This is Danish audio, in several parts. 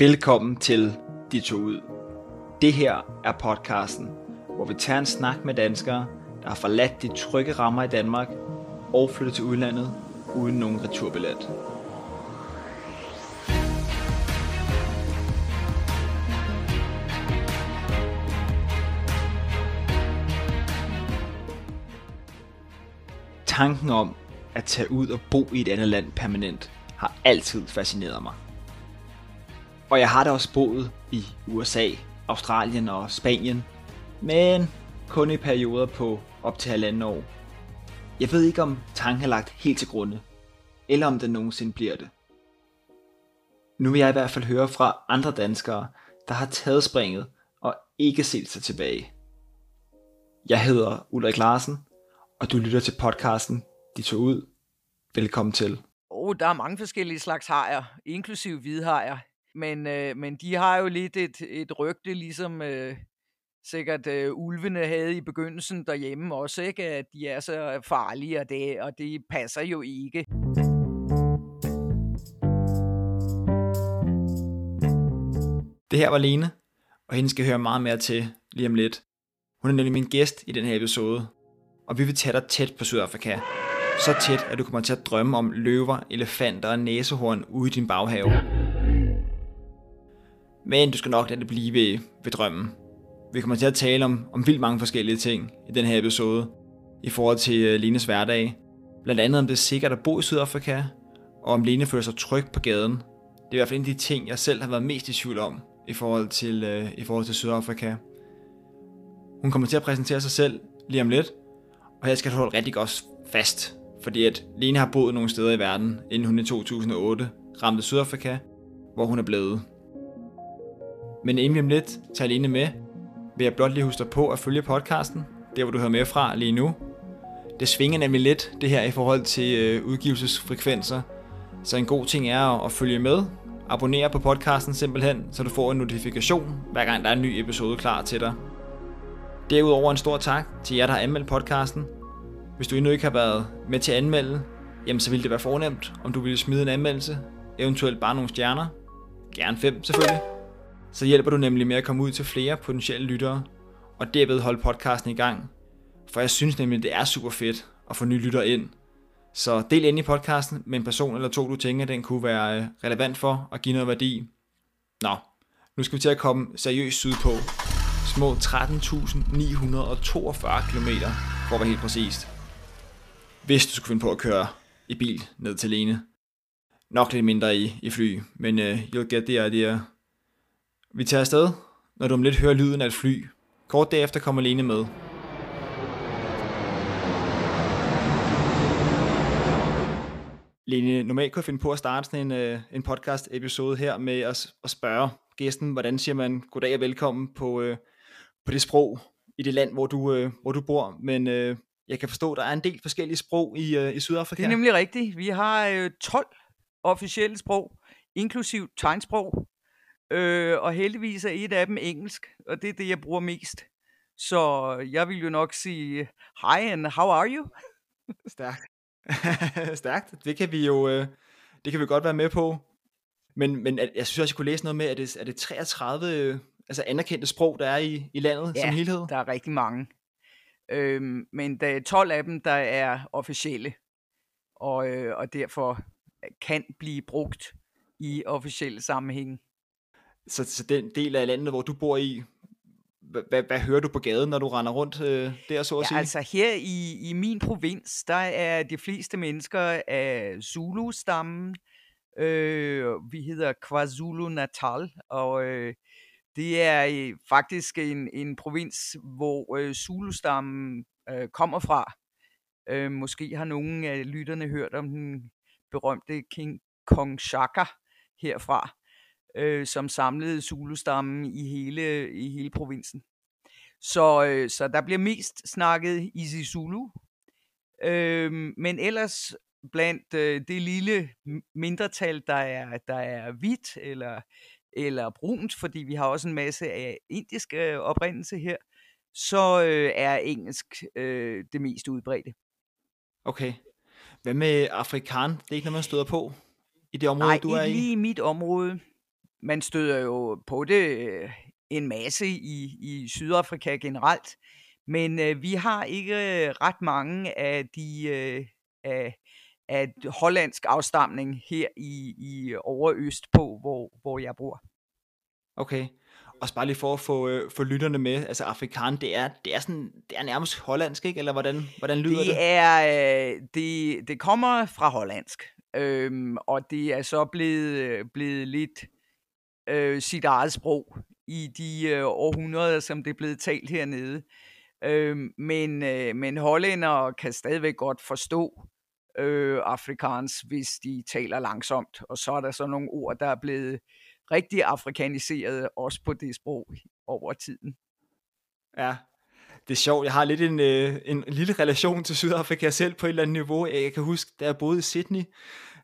Velkommen til De To Ud. Det her er podcasten, hvor vi tager en snak med danskere, der har forladt de trygge rammer i Danmark og flyttet til udlandet uden nogen returbillet. Tanken om at tage ud og bo i et andet land permanent har altid fascineret mig. Og jeg har da også boet i USA, Australien og Spanien, men kun i perioder på op til halvanden år. Jeg ved ikke om tanken er lagt helt til grunde, eller om den nogensinde bliver det. Nu vil jeg i hvert fald høre fra andre danskere, der har taget springet og ikke set sig tilbage. Jeg hedder Ulrik Larsen, og du lytter til podcasten De tog ud. Velkommen til. Oh, der er mange forskellige slags hajer, inklusive hvidhajer. Men, øh, men de har jo lidt et, et rygte, ligesom øh, sikkert øh, ulvene havde i begyndelsen derhjemme også, ikke? at de er så farlige, og det, og det passer jo ikke. Det her var Lene, og hende skal høre meget mere til lige om lidt. Hun er nemlig min gæst i den her episode, og vi vil tage dig tæt på Sydafrika. Så tæt, at du kommer til at drømme om løver, elefanter og næsehorn ude i din baghave. Men du skal nok lade det blive ved, ved drømmen. Vi kommer til at tale om, om vildt mange forskellige ting i den her episode i forhold til øh, Lenes hverdag. Blandt andet om det er sikkert at bo i Sydafrika, og om Lene føler sig tryg på gaden. Det er i hvert fald en af de ting, jeg selv har været mest i tvivl om i forhold til, øh, i forhold til Sydafrika. Hun kommer til at præsentere sig selv lige om lidt, og jeg skal holde rigtig godt fast, fordi at Lene har boet nogle steder i verden, inden hun i 2008 ramte Sydafrika, hvor hun er blevet. Men inden vi om lidt tager Alene med, vil jeg blot lige huske dig på at følge podcasten, der hvor du hører med fra lige nu. Det svinger nemlig lidt, det her i forhold til øh, udgivelsesfrekvenser. Så en god ting er at følge med, abonnere på podcasten simpelthen, så du får en notifikation, hver gang der er en ny episode klar til dig. Derudover en stor tak til jer, der har anmeldt podcasten. Hvis du endnu ikke har været med til at anmelde, jamen så ville det være fornemt, om du ville smide en anmeldelse, eventuelt bare nogle stjerner. Gerne fem selvfølgelig. Så hjælper du nemlig med at komme ud til flere potentielle lyttere, og derved holde podcasten i gang. For jeg synes nemlig, det er super fedt at få nye lyttere ind. Så del ind i podcasten med en person eller to, du tænker, den kunne være øh, relevant for og give noget værdi. Nå, nu skal vi til at komme seriøst sydpå. Små 13.942 km, for at være helt præcist. Hvis du skulle finde på at køre i bil ned til Lene. Nok lidt mindre i, i fly, men uh, you'll get the idea. Vi tager afsted, når du om lidt hører lyden af et fly. Kort derefter kommer Lene med. Lene, normalt kunne jeg finde på at starte sådan en, øh, en podcast-episode her med at, at spørge gæsten, hvordan siger man goddag og velkommen på, øh, på det sprog i det land, hvor du, øh, hvor du bor. Men øh, jeg kan forstå, at der er en del forskellige sprog i, øh, i Sydafrika. Det er nemlig rigtigt. Vi har øh, 12 officielle sprog, inklusiv tegnsprog. Øh, og heldigvis er et af dem engelsk, og det er det, jeg bruger mest. Så jeg vil jo nok sige, hi and how are you? Stærkt. Stærkt. Det kan vi jo øh, det kan vi godt være med på. Men, men jeg synes også, jeg kunne læse noget med, at det, er det 33 øh, altså anerkendte sprog, der er i, i landet ja, som helhed? der er rigtig mange. Øhm, men der er 12 af dem, der er officielle, og, øh, og derfor kan blive brugt i officielle sammenhænge. Så, så den del af landet, hvor du bor i, hvad, hvad, hører du på gaden, når du render rundt øh, der, så at ja, sige? altså her i, i min provins, der er de fleste mennesker af Zulu-stammen. Øh, vi hedder KwaZulu-Natal, og øh, det er øh, faktisk en, en provins, hvor øh, Zulu-stammen øh, kommer fra. Øh, måske har nogle af lytterne hørt om den berømte King Kong Shaka herfra øh, som samlede Zulu-stammen i hele, i hele provinsen. Så, øh, så der bliver mest snakket isiZulu, øh, men ellers blandt øh, det lille mindretal, der er, der er hvidt eller, eller brunt, fordi vi har også en masse af indisk øh, oprindelse her, så øh, er engelsk øh, det mest udbredte. Okay. Hvad med afrikan? Det er ikke noget, man støder på i det område, Nej, du er i? ikke lige i mit område. Man støder jo på det øh, en masse i, i Sydafrika generelt, men øh, vi har ikke ret mange af de øh, af, af hollandsk afstamning her i, i over øst på, hvor, hvor jeg bor. Okay. Og bare lige for at få, øh, få lytterne med, altså afrikan, det er, det er, sådan, det er nærmest hollandsk, ikke? Eller hvordan, hvordan lyder det? Det, er, øh, det, det kommer fra hollandsk, øhm, og det er så blevet, blevet lidt øh, sit eget sprog i de øh, århundreder, som det er blevet talt hernede. Øh, men, øh, men hollænder kan stadigvæk godt forstå øh, afrikansk, hvis de taler langsomt. Og så er der så nogle ord, der er blevet rigtig afrikaniseret, også på det sprog over tiden. Ja, det er sjovt. Jeg har lidt en, øh, en lille relation til Sydafrika selv på et eller andet niveau. Jeg kan huske, da jeg boede i Sydney,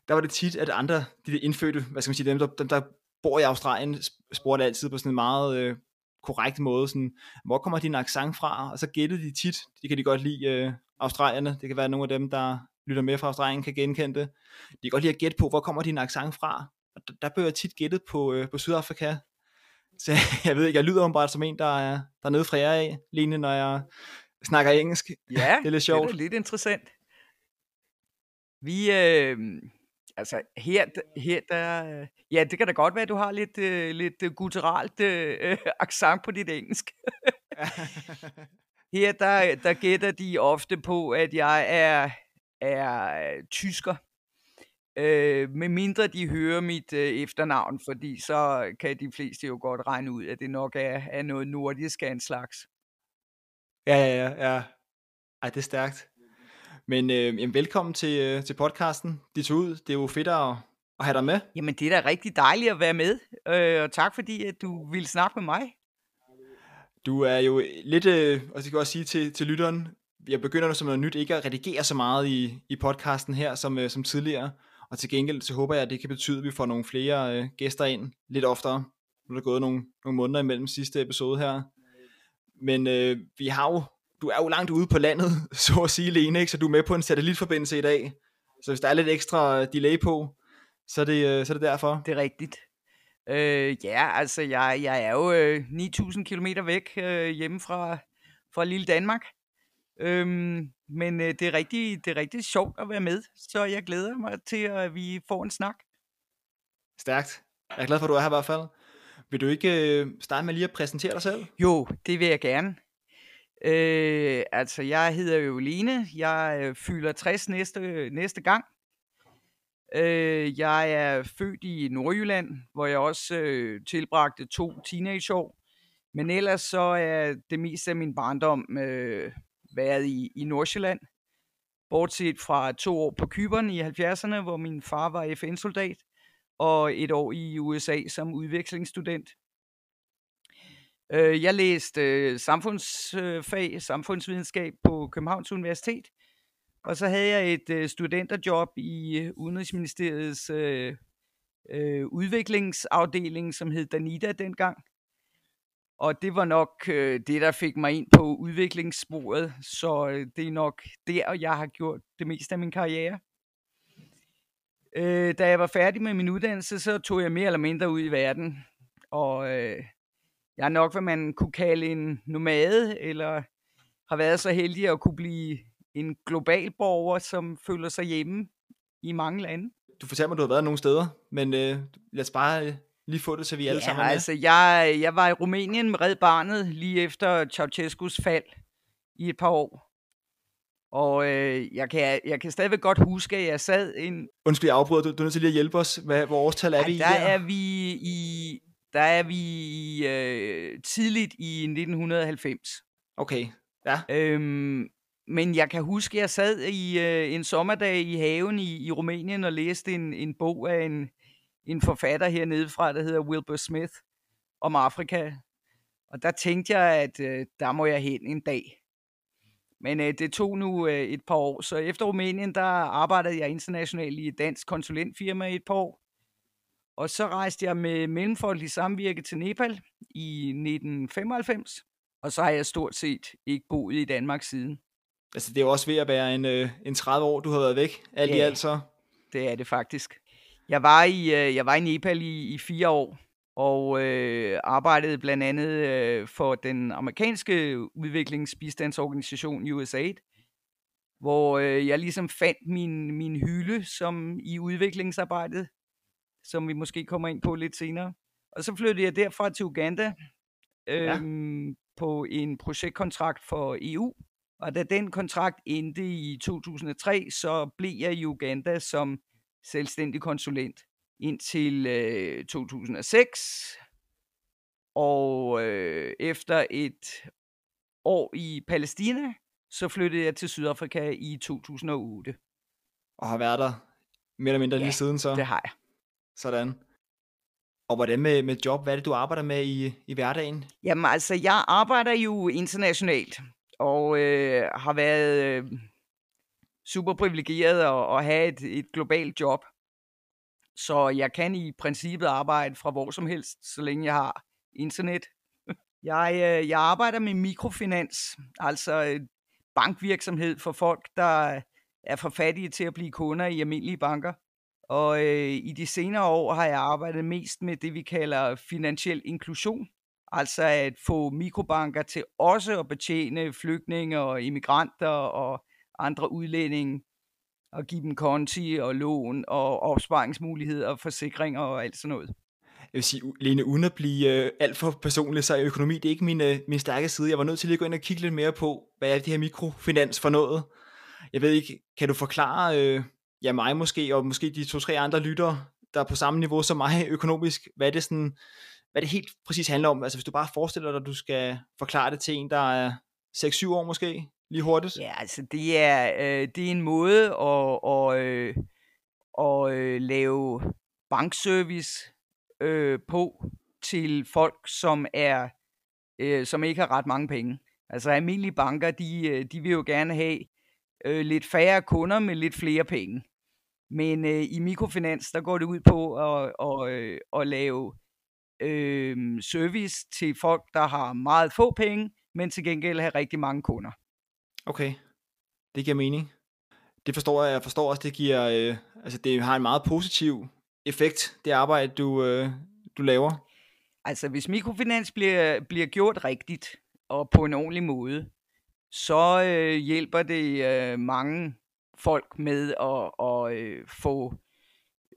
der var det tit, at andre, de indfødte, hvad skal man sige, dem der, dem, der bor i Australien, spurgte altid på sådan en meget øh, korrekt måde, sådan, hvor kommer din accent fra? Og så gættede de tit, det kan de godt lide, øh, australierne, det kan være nogle af dem, der lytter med fra Australien, kan genkende det. De kan godt lide at gætte på, hvor kommer din accent fra? Og der, der blev jeg tit gættet på, øh, på Sydafrika. Så jeg ved ikke, jeg lyder bare som en, der er, der er nede fra jer af, Line, når jeg snakker engelsk. Ja, det er lidt sjovt. det er lidt interessant. Vi, øh, altså her, her der, ja, det kan da godt være, at du har lidt, øh, lidt øh, gutturalt øh, accent på dit engelsk. her der, der gætter de ofte på, at jeg er, er øh, tysker. Øh, med mindre de hører mit øh, efternavn, fordi så kan de fleste jo godt regne ud, at det nok er, er noget nordisk af en slags. Ja, ja, ja. ja. Ej, det er stærkt. Men øh, jamen, velkommen til, øh, til podcasten. De tog ud. Det er jo fedt at, at have dig med. Jamen, det er da rigtig dejligt at være med. Øh, og tak fordi, at du ville snakke med mig. Du er jo lidt, øh, og det kan også sige til, til lytteren, jeg begynder som noget nyt ikke at redigere så meget i, i podcasten her som, øh, som tidligere. Og til gengæld så håber jeg, at det kan betyde, at vi får nogle flere øh, gæster ind lidt oftere. Nu er der gået nogle, nogle måneder imellem sidste episode her. Men øh, vi har jo du er jo langt ude på landet, så at sige, Lene, ikke? så du er med på en satellitforbindelse i dag. Så hvis der er lidt ekstra delay på, så er det, øh, så er det derfor. Det er rigtigt. Øh, ja, altså jeg, jeg er jo øh, 9.000 km væk øh, hjemme fra, fra lille Danmark. Øhm, men øh, det, er rigtig, det er rigtig sjovt at være med, så jeg glæder mig til, at vi får en snak. Stærkt. Jeg er glad for, at du er her i hvert fald. Vil du ikke øh, starte med lige at præsentere dig selv? Jo, det vil jeg gerne. Øh, altså, jeg hedder jo Line. Jeg øh, fylder 60 næste, næste gang. Øh, jeg er født i Nordjylland, hvor jeg også øh, tilbragte to teenageår. Men ellers så er det meste af min barndom øh, været i, i Nordsjælland. Bortset fra to år på Kyberen i 70'erne, hvor min far var FN-soldat, og et år i USA som udvekslingsstudent. Øh, jeg læste øh, samfundsfag, samfundsvidenskab på Københavns Universitet, og så havde jeg et øh, studenterjob i øh, Udenrigsministeriets øh, øh, udviklingsafdeling, som hed Danida dengang. Og det var nok øh, det, der fik mig ind på udviklingssporet, så øh, det er nok der, jeg har gjort det meste af min karriere. Øh, da jeg var færdig med min uddannelse, så tog jeg mere eller mindre ud i verden, og øh, jeg er nok, hvad man kunne kalde en nomade, eller har været så heldig at kunne blive en global borger, som føler sig hjemme i mange lande. Du fortæller mig, at du har været nogle steder, men øh, lad os bare øh, lige få det, så vi alle ja, sammen er med. altså jeg, jeg var i Rumænien med Red Barnet lige efter Ceausescu's fald i et par år. Og øh, jeg, kan, jeg kan stadigvæk godt huske, at jeg sad en... Undskyld, jeg afbryder. Du, du er nødt til lige at hjælpe os. Hvad, hvor årstal er ja, vi i? Der er vi i der er vi øh, tidligt i 1990. Okay, ja. Øhm, men jeg kan huske, at jeg sad i øh, en sommerdag i haven i, i Rumænien og læste en, en bog af en, en forfatter hernede fra, der hedder Wilbur Smith, om Afrika. Og der tænkte jeg, at øh, der må jeg hen en dag. Men øh, det tog nu øh, et par år. Så efter Rumænien, der arbejdede jeg internationalt i et dansk konsulentfirma i et par år. Og så rejste jeg med Mellemfolkelig Samvirke til Nepal i 1995, og så har jeg stort set ikke boet i Danmark siden. Altså det er jo også ved at være en, øh, en 30 år, du har været væk, alt ja, i alt så. det er det faktisk. Jeg var i, øh, jeg var i Nepal i, i fire år, og øh, arbejdede blandt andet øh, for den amerikanske udviklingsbistandsorganisation USAID, hvor øh, jeg ligesom fandt min, min hylde som i udviklingsarbejdet, som vi måske kommer ind på lidt senere. Og så flyttede jeg derfra til Uganda øh, ja. Øhm, på en projektkontrakt for EU. Og da den kontrakt endte i 2003, så blev jeg i Uganda som selvstændig konsulent indtil øh, 2006. Og øh, efter et år i Palæstina, så flyttede jeg til Sydafrika i 2008. Og har været der mere eller mindre ja, lige siden så? det har jeg. Sådan. Og hvordan med, med job? Hvad er det, du arbejder med i, i hverdagen? Jamen altså, jeg arbejder jo internationalt, og øh, har været øh, super privilegeret at, at have et, et globalt job. Så jeg kan i princippet arbejde fra hvor som helst, så længe jeg har internet. Jeg, øh, jeg arbejder med mikrofinans, altså øh, bankvirksomhed for folk, der er for fattige til at blive kunder i almindelige banker. Og øh, i de senere år har jeg arbejdet mest med det, vi kalder finansiel inklusion. Altså at få mikrobanker til også at betjene flygtninge og immigranter og andre udlændinge og give dem konti og lån og opsparingsmuligheder og forsikringer og alt sådan noget. Jeg vil sige, Lene, uden at blive øh, alt for personlig, så er økonomi det er ikke min, øh, min stærke side. Jeg var nødt til lige at gå ind og kigge lidt mere på, hvad er det her mikrofinans for noget? Jeg ved ikke, kan du forklare øh, ja, mig måske, og måske de to-tre andre lyttere, der er på samme niveau som mig økonomisk, hvad det, sådan, hvad det helt præcis handler om? Altså hvis du bare forestiller dig, at du skal forklare det til en, der er 6-7 år måske, lige hurtigt. Ja, altså det er, øh, det er en måde at, at, øh, at øh, lave bankservice øh, på til folk, som er øh, som ikke har ret mange penge. Altså almindelige banker, de, øh, de vil jo gerne have øh, lidt færre kunder med lidt flere penge. Men øh, i mikrofinans, der går det ud på at, at, øh, at lave øh, service til folk, der har meget få penge, men til gengæld har rigtig mange kunder. Okay, det giver mening. Det forstår jeg. Jeg forstår også, det giver, øh, altså det har en meget positiv effekt, det arbejde, du, øh, du laver. Altså, hvis mikrofinans bliver, bliver gjort rigtigt og på en ordentlig måde, så øh, hjælper det øh, mange folk med at, at øh, få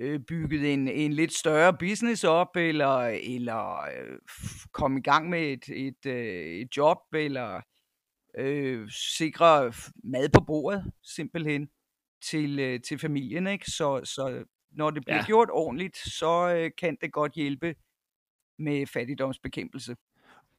øh, bygget en, en lidt større business op, eller, eller øh, komme i gang med et, et, øh, et job, eller øh, sikre mad på bordet, simpelthen, til, øh, til familien. Ikke? Så, så når det bliver ja. gjort ordentligt, så øh, kan det godt hjælpe med fattigdomsbekæmpelse.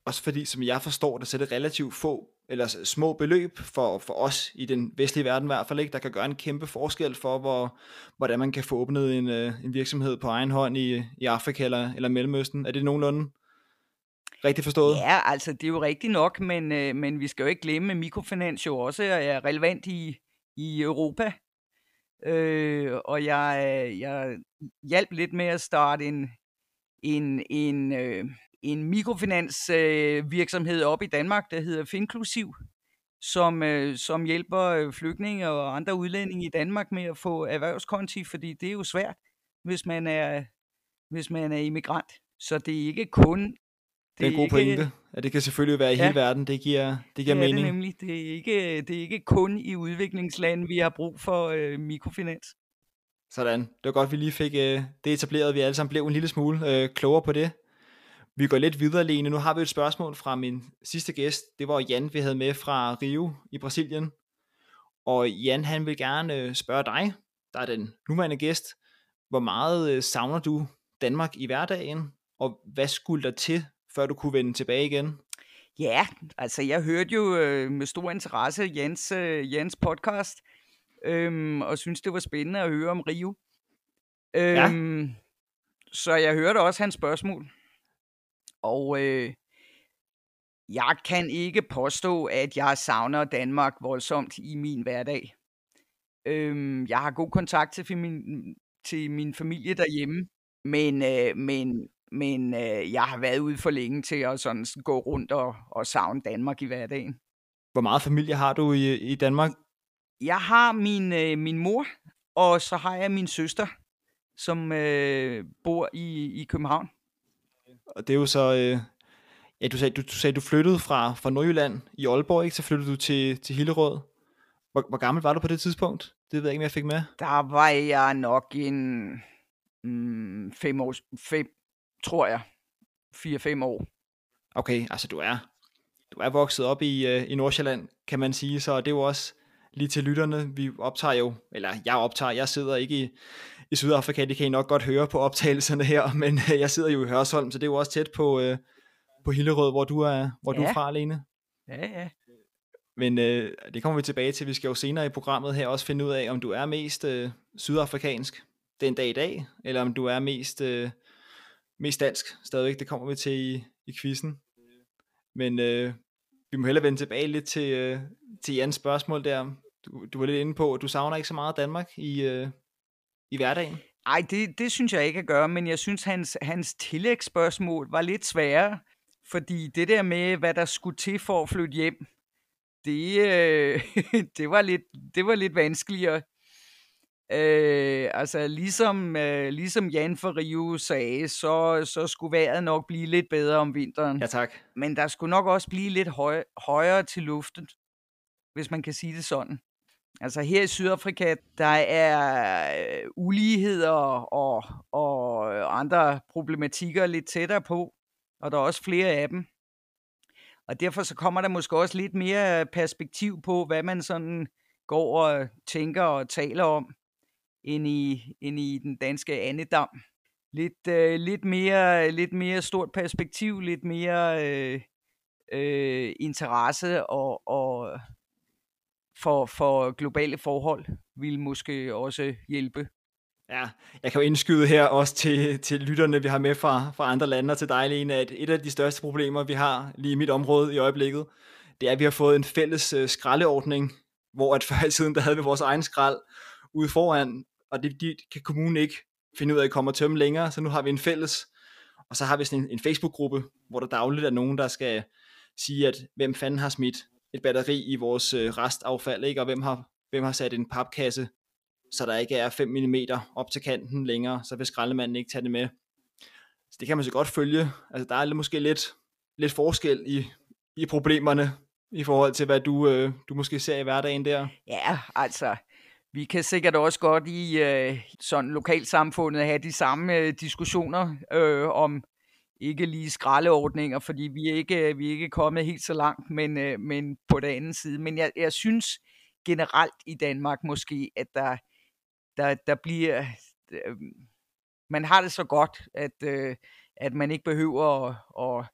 Også fordi, som jeg forstår det, så er det relativt få eller små beløb for, for os i den vestlige verden i hvert fald, ikke, der kan gøre en kæmpe forskel for, hvor, hvordan man kan få åbnet en, øh, en virksomhed på egen hånd i, i Afrika eller, eller Mellemøsten. Er det nogenlunde rigtigt forstået? Ja, altså det er jo rigtigt nok, men, øh, men vi skal jo ikke glemme, at mikrofinans jo også er relevant i, i Europa. Øh, og jeg, øh, jeg hjalp lidt med at starte en, en, en, øh, en mikrofinansvirksomhed øh, op i Danmark, der hedder Finklusiv, som, øh, som hjælper øh, flygtninge og andre udlændinge i Danmark med at få erhvervskonti, fordi det er jo svært, hvis man er, hvis man er immigrant. Så det er ikke kun... Det, det er en god ikke, pointe, at det kan selvfølgelig være i ja, hele verden, det giver, det giver det mening. Det, nemlig. det, er ikke, det er ikke kun i udviklingslande, vi har brug for øh, mikrofinans. Sådan, det var godt, at vi lige fik øh, det etableret, vi alle sammen blev en lille smule øh, klogere på det. Vi går lidt videre, Lene. Nu har vi et spørgsmål fra min sidste gæst. Det var Jan, vi havde med fra Rio i Brasilien. Og Jan, han vil gerne øh, spørge dig, der er den nuværende gæst, hvor meget øh, savner du Danmark i hverdagen, og hvad skulle der til, før du kunne vende tilbage igen? Ja, altså jeg hørte jo øh, med stor interesse Jens, øh, podcast, øh, og synes det var spændende at høre om Rio. Øh, ja. Så jeg hørte også hans spørgsmål. Og øh, jeg kan ikke påstå, at jeg savner Danmark voldsomt i min hverdag. Øhm, jeg har god kontakt til min, til min familie derhjemme, men, øh, men, men øh, jeg har været ude for længe til at sådan gå rundt og, og savne Danmark i hverdagen. Hvor meget familie har du i, i Danmark? Jeg har min, øh, min mor, og så har jeg min søster, som øh, bor i, i København. og det er jo så, øh, ja, du sagde, du, du sagde, du flyttede fra, fra Nordjylland i Aalborg, ikke? Så flyttede du til, til Hillerød. Hvor, hvor gammel var du på det tidspunkt? Det ved jeg ikke, om jeg fik med. Der var jeg nok en mm, fem år, fem, tror jeg, fire-fem år. Okay, altså du er, du er vokset op i, øh, i Nordsjælland, kan man sige, så det er jo også lige til lytterne. Vi optager jo, eller jeg optager, jeg sidder ikke i, i Sydafrika, det kan I nok godt høre på optagelserne her, men øh, jeg sidder jo i Hørsholm, så det er jo også tæt på, øh, på Hillerød, hvor du er, hvor ja. du er fra alene. Ja, ja. Men øh, det kommer vi tilbage til. Vi skal jo senere i programmet her også finde ud af, om du er mest øh, sydafrikansk den dag i dag, eller om du er mest, øh, mest dansk stadigvæk. Det kommer vi til i, i quizzen. Men øh, vi må hellere vende tilbage lidt til, øh, til Jans spørgsmål der. Du, du var lidt inde på, at du savner ikke så meget Danmark i, øh, i hverdagen. Nej, det, det synes jeg ikke at gøre, men jeg synes, hans, hans tillægsspørgsmål var lidt sværere, fordi det der med, hvad der skulle til for at flytte hjem, det, øh, det, var, lidt, det var lidt vanskeligere. Øh, altså ligesom, øh, ligesom Jan for Rio sagde, så, så skulle vejret nok blive lidt bedre om vinteren. Ja tak. Men der skulle nok også blive lidt høj, højere til luften, hvis man kan sige det sådan. Altså her i Sydafrika, der er øh, uligheder og, og andre problematikker lidt tættere på, og der er også flere af dem. Og derfor så kommer der måske også lidt mere perspektiv på, hvad man sådan går og tænker og taler om, ind i, ind i den danske andedam. Lidt, øh, lidt, mere, lidt mere stort perspektiv, lidt mere øh, øh, interesse og, og for, for globale forhold vil måske også hjælpe. Ja, jeg kan jo indskyde her også til, til lytterne, vi har med fra, fra andre lande og til dig, Lene, at et af de største problemer, vi har lige i mit område i øjeblikket, det er, at vi har fået en fælles øh, skraldeordning, hvor at før i tiden, der havde vi vores egen skrald ude foran, og det de kan kommunen ikke finde ud af at komme og tømme længere, så nu har vi en fælles, og så har vi sådan en, en Facebook-gruppe, hvor der dagligt er nogen, der skal sige, at hvem fanden har smidt et batteri i vores øh, restaffald, ikke? og hvem har, hvem har sat en papkasse, så der ikke er 5 mm op til kanten længere, så vil skraldemanden ikke tage det med. Så det kan man så godt følge. Altså der er måske lidt, lidt forskel i, i problemerne, i forhold til hvad du, øh, du måske ser i hverdagen der. Ja, altså, vi kan sikkert også godt i øh, sådan lokalsamfundet have de samme øh, diskussioner øh, om ikke lige skraldeordninger, fordi vi er ikke, øh, vi er ikke kommet helt så langt, men, øh, men på den anden side. Men jeg, jeg synes generelt i Danmark måske, at der, der, der bliver... Øh, man har det så godt, at, øh, at man ikke behøver at, at,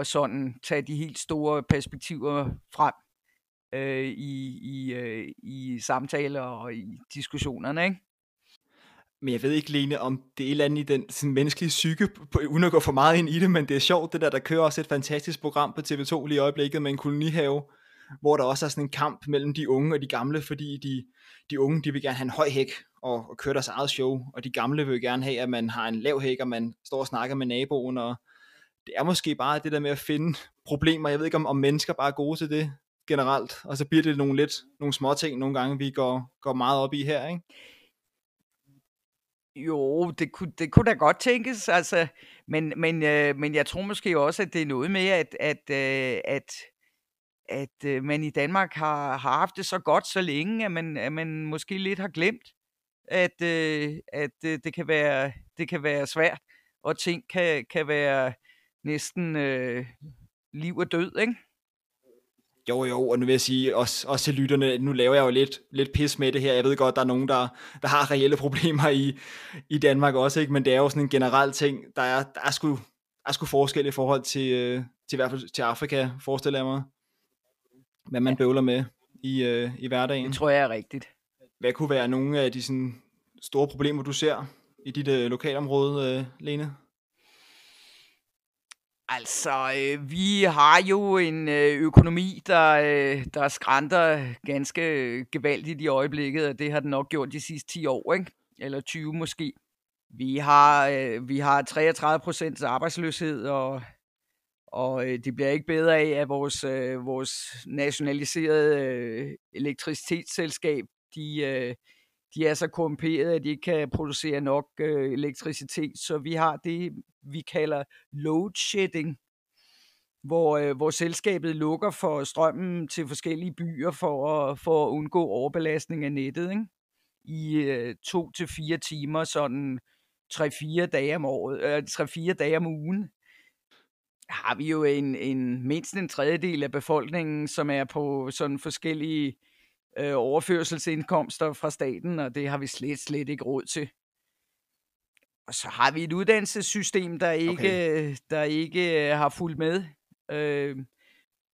at sådan tage de helt store perspektiver frem øh, i, i, øh, i samtaler og i diskussionerne, ikke? Men jeg ved ikke, Lene, om det er et eller andet i den sådan, menneskelige psyke, uden at gå for meget ind i det, men det er sjovt, det der, der kører også et fantastisk program på TV2 lige i øjeblikket med en kolonihave, hvor der også er sådan en kamp mellem de unge og de gamle, fordi de, de unge, de vil gerne have en høj hæk og, og køre deres eget show, og de gamle vil gerne have, at man har en lav hæk, og man står og snakker med naboen, og det er måske bare det der med at finde problemer. Jeg ved ikke, om, om mennesker bare er gode til det generelt, og så bliver det nogle lidt nogle små ting nogle gange, vi går, går meget op i her, ikke? Jo, det kunne, det kunne da godt tænkes, altså, men, men, øh, men jeg tror måske også, at det er noget med, at, at, øh, at, at øh, man i Danmark har, har haft det så godt så længe, at man, at man måske lidt har glemt, at, øh, at øh, det, kan være, det kan være svært, og ting kan, kan være næsten øh, liv og død, ikke? Jo, jo, og nu vil jeg sige, også, også til lytterne, nu laver jeg jo lidt, lidt pis med det her. Jeg ved godt, der er nogen, der, der har reelle problemer i, i Danmark også, ikke? men det er jo sådan en generel ting. Der er, der er, sgu, der er sgu forskel i forhold til, øh, til, i hvert fald til Afrika, forestiller jeg mig. Hvad man bøvler med i, øh, i hverdagen. Det tror jeg er rigtigt. Hvad kunne være nogle af de sådan, store problemer, du ser i dit øh, lokalområde, øh, Lene? Altså, øh, vi har jo en øh, økonomi, der, øh, der skrænter ganske gevaldigt i øjeblikket, og det har den nok gjort de sidste 10 år, ikke? eller 20 måske. Vi har, øh, vi har 33 procent arbejdsløshed, og, og øh, det bliver ikke bedre af, at vores, øh, vores nationaliserede øh, elektricitetsselskab, de, øh, de er så korrumperede, at de ikke kan producere nok øh, elektricitet. Så vi har det, vi kalder load shedding, hvor, øh, hvor selskabet lukker for strømmen til forskellige byer for at, for at undgå overbelastning af nettet ikke? i øh, to til fire timer, sådan 3-4 dage om året, øh, 3-4 dage om ugen har vi jo en, en mindst en tredjedel af befolkningen, som er på sådan forskellige øh, overførselsindkomster fra staten, og det har vi slet, slet ikke råd til. Og så har vi et uddannelsessystem, der ikke, okay. der ikke øh, har fulgt med. Øh,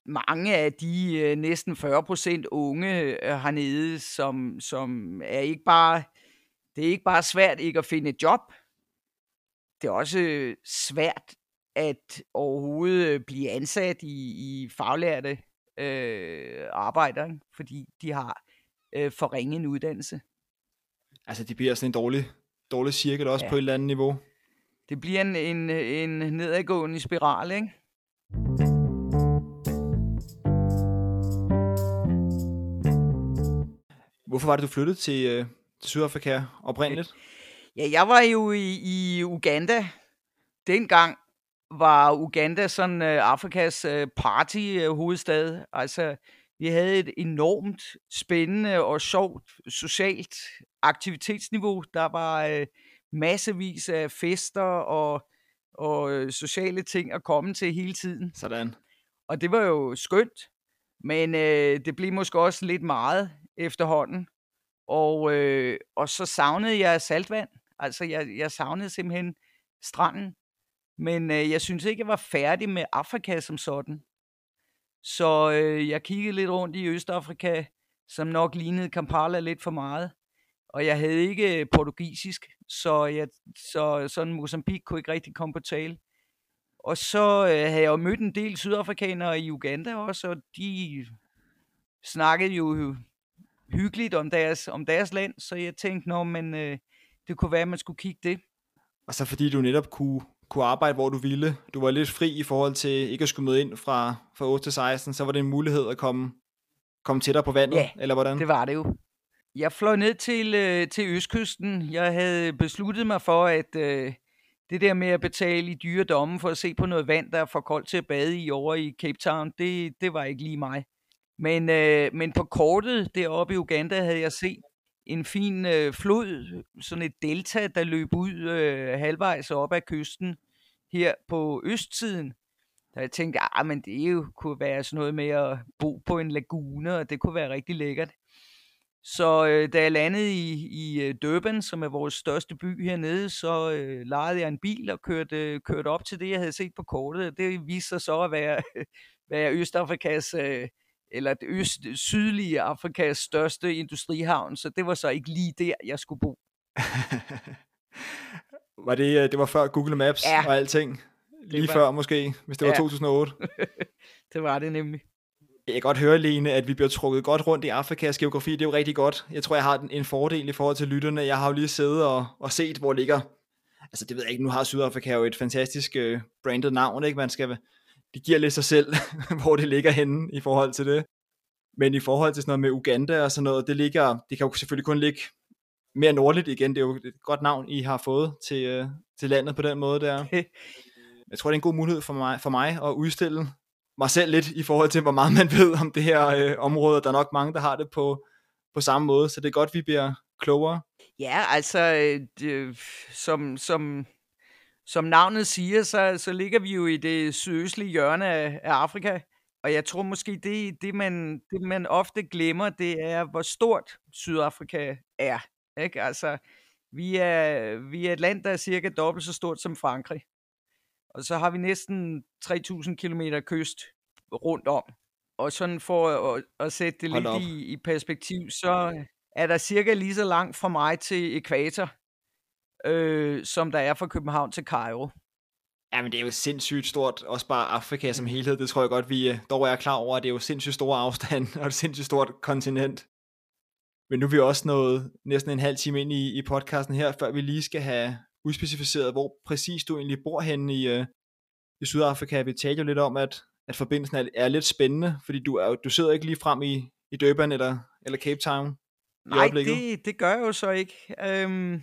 mange af de øh, næsten 40 procent unge øh, hernede, som, som er ikke bare, det er ikke bare svært ikke at finde et job, det er også svært at overhovedet blive ansat i, i faglærte øh, arbejder, fordi de har øh, for ringe en uddannelse. Altså, det bliver sådan en dårlig, dårlig cirkel også ja. på et eller andet niveau. Det bliver en, en, en nedadgående spiral, ikke? Hvorfor var det, du flyttede til, øh, til Sydafrika oprindeligt? Ja, jeg var jo i, i Uganda dengang, var Uganda sådan uh, Afrikas uh, party-hovedstad. Altså, vi havde et enormt spændende og sjovt socialt aktivitetsniveau. Der var uh, massevis af fester og, og uh, sociale ting at komme til hele tiden. Sådan. Og det var jo skønt, men uh, det blev måske også lidt meget efterhånden. Og, uh, og så savnede jeg saltvand. Altså, jeg, jeg savnede simpelthen stranden. Men øh, jeg synes ikke, jeg var færdig med Afrika som sådan. Så øh, jeg kiggede lidt rundt i Østafrika, som nok lignede Kampala lidt for meget. Og jeg havde ikke øh, portugisisk, så, jeg, så sådan Mozambique kunne ikke rigtig komme på tale. Og så øh, havde jeg jo mødt en del sydafrikanere i Uganda også, og de snakkede jo hyggeligt om deres, om deres land, så jeg tænkte, nå, men øh, det kunne være, at man skulle kigge det. Og så fordi du netop kunne kunne arbejde, hvor du ville. Du var lidt fri i forhold til ikke at skulle møde ind fra, fra 8 til 16, så var det en mulighed at komme, komme tættere på vandet, ja, eller hvordan? det var det jo. Jeg fløj ned til, øh, til Østkysten. Jeg havde besluttet mig for, at øh, det der med at betale i dyre domme for at se på noget vand, der er for koldt til at bade i over i Cape Town, det, det var ikke lige mig. Men, øh, men på kortet deroppe i Uganda havde jeg set en fin øh, flod, sådan et delta, der løb ud øh, halvvejs op ad kysten her på østsiden. Så jeg tænkte, ah, men det jo kunne være sådan noget med at bo på en lagune, og det kunne være rigtig lækkert. Så øh, da jeg landede i, i øh, Durban, som er vores største by hernede, så øh, lejede jeg en bil og kørte, kørte op til det, jeg havde set på kortet. Det viste sig så at være, være Østafrikas øh, eller det øst, sydlige Afrikas største industrihavn, så det var så ikke lige der, jeg skulle bo. var det, øh, det var før Google Maps ja, og alting? Lige var, før måske, hvis det ja. var 2008? det var det nemlig. Jeg kan godt høre, Lene, at vi bliver trukket godt rundt i Afrikas geografi. Det er jo rigtig godt. Jeg tror, jeg har en fordel i forhold til lytterne. Jeg har jo lige siddet og, og set, hvor ligger... Altså, det ved jeg ikke. Nu har Sydafrika jo et fantastisk uh, branded navn, ikke? Man skal det giver lidt sig selv, hvor det ligger henne i forhold til det. Men i forhold til sådan noget med Uganda og sådan noget, det ligger, det kan jo selvfølgelig kun ligge mere nordligt igen. Det er jo et godt navn, I har fået til, øh, til landet på den måde der. Jeg tror, det er en god mulighed for mig, for mig at udstille mig selv lidt i forhold til, hvor meget man ved om det her øh, område. Der er nok mange, der har det på, på samme måde, så det er godt, vi bliver klogere. Ja, altså, øh, som, som som navnet siger, så, så ligger vi jo i det sydøstlige hjørne af, af Afrika. Og jeg tror måske, det, det, man, det man ofte glemmer, det er, hvor stort Sydafrika er. Ikke? Altså, vi er, vi er et land, der er cirka dobbelt så stort som Frankrig. Og så har vi næsten 3.000 km kyst rundt om. Og sådan for at, at sætte det Hold lidt i, i perspektiv, så er der cirka lige så langt fra mig til ekvator, øh, som der er fra København til Cairo. Ja, men det er jo sindssygt stort, også bare Afrika som helhed, det tror jeg godt, vi øh, dog er klar over, at det er jo sindssygt stor afstand, og et sindssygt stort kontinent. Men nu er vi også nået næsten en halv time ind i, i podcasten her, før vi lige skal have udspecificeret, hvor præcis du egentlig bor henne i, øh, i Sydafrika. Vi talte jo lidt om, at, at forbindelsen er, er lidt spændende, fordi du, er, du sidder ikke lige frem i, i Durban eller, eller Cape Town. Nej, det, det gør jeg jo så ikke. Øhm,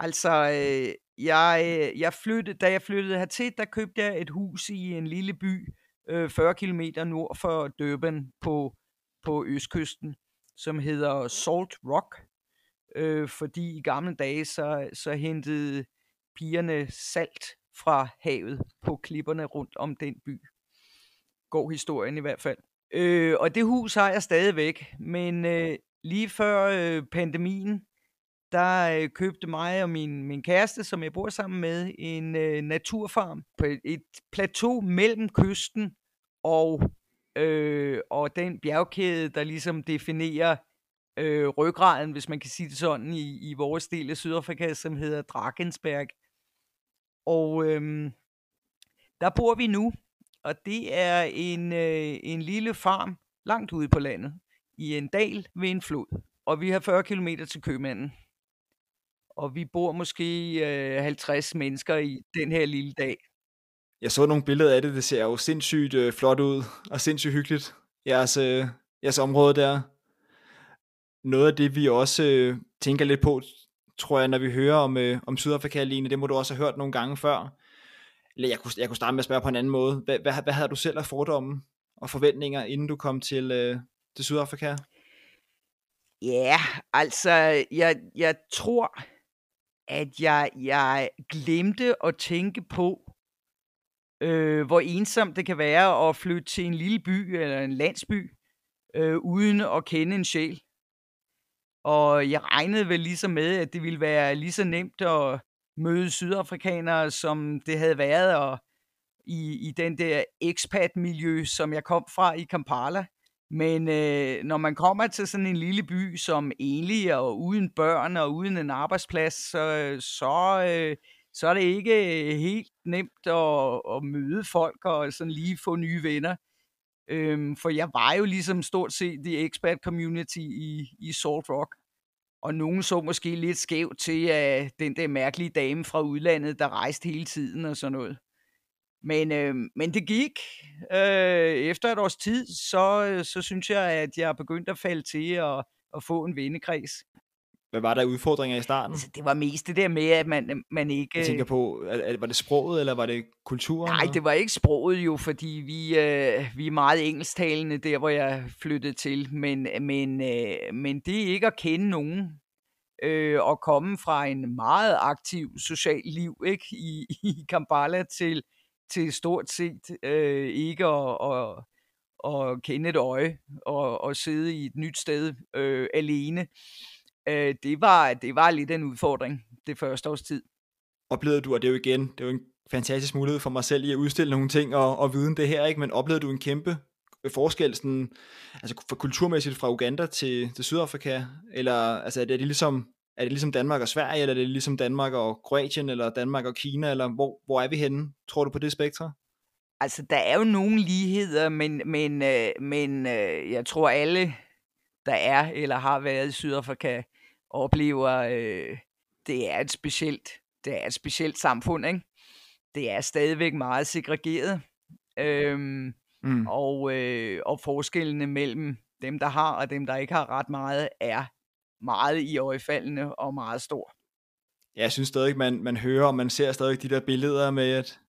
altså, øh, jeg, øh, jeg flyttede, da jeg flyttede hertil, der købte jeg et hus i en lille by, øh, 40 km nord for Durban på, på østkysten, som hedder Salt Rock. Øh, fordi i gamle dage, så, så hentede pigerne salt fra havet på klipperne rundt om den by. Går historien i hvert fald. Øh, og det hus har jeg stadigvæk, men øh, lige før øh, pandemien, der øh, købte mig og min, min kæreste, som jeg bor sammen med, en øh, naturfarm på et, et plateau mellem kysten og, øh, og den bjergkæde, der ligesom definerer øh, ryggraden, hvis man kan sige det sådan, i, i vores del af Sydafrika, som hedder Drakensberg. Og øh, der bor vi nu, og det er en, øh, en lille farm langt ude på landet, i en dal ved en flod. Og vi har 40 km til købmanden. Og vi bor måske øh, 50 mennesker i den her lille dag. Jeg så nogle billeder af det, det ser jo sindssygt øh, flot ud, og sindssygt hyggeligt, jeres, øh, jeres område der. Noget af det, vi også øh, tænker lidt på, tror jeg, når vi hører om, øh, om Sydafrika, Line, det må du også have hørt nogle gange før. Eller jeg kunne, jeg kunne starte med at spørge på en anden måde. Hvad, hvad, hvad havde du selv af fordomme og forventninger, inden du kom til, øh, til Sydafrika? Ja, altså, jeg, jeg tror, at jeg, jeg glemte at tænke på, øh, hvor ensomt det kan være at flytte til en lille by eller en landsby, øh, uden at kende en sjæl. Og jeg regnede vel ligesom med, at det ville være lige så nemt at møde sydafrikanere, som det havde været og i, i den der expat-miljø, som jeg kom fra i Kampala. Men øh, når man kommer til sådan en lille by som enlig og uden børn og uden en arbejdsplads, så, øh, så, øh, så er det ikke øh, helt nemt at, at møde folk og sådan lige få nye venner. Øhm, for jeg var jo ligesom stort set i expat community i, i Salt Rock. Og nogen så måske lidt skævt til at den der mærkelige dame fra udlandet, der rejste hele tiden og sådan noget. Men, øh, men det gik. Øh, efter et års tid, så, så synes jeg, at jeg er begyndt at falde til at, at få en vennekreds. Hvad var der udfordringer i starten? Altså, det var mest det der med, at man, man ikke... Jeg tænker på, at, at, var det sproget, eller var det kulturen? Nej, det var ikke sproget jo, fordi vi, øh, vi er meget engelsktalende der, hvor jeg flyttede til. Men, men, øh, men det er ikke at kende nogen øh, og komme fra en meget aktiv social liv ikke i, i Kampala til, til stort set øh, ikke at, at, at kende et øje og, og sidde i et nyt sted øh, alene. Øh, det, var, det var lidt en udfordring det første års tid. Oplevede du, og det er jo igen, det er jo en fantastisk mulighed for mig selv i at udstille nogle ting og, og viden det her, ikke? men oplevede du en kæmpe øh, forskel sådan, altså for kulturmæssigt fra Uganda til, til Sydafrika, eller altså, er det ligesom er det ligesom Danmark og Sverige, eller er det ligesom Danmark og Kroatien, eller Danmark og Kina, eller hvor, hvor er vi henne, tror du på det spektrum? Altså, der er jo nogle ligheder, men, men, øh, men øh, jeg tror alle, der er eller har været i Sydafrika, oplever, øh, det er et specielt, det er et specielt samfund, ikke? Det er stadigvæk meget segregeret, øhm, mm. og, øh, og forskellene mellem dem, der har og dem, der ikke har ret meget, er meget i øjefaldene og meget stor. Ja, jeg synes stadig, man, man hører og man ser stadig de der billeder med, at,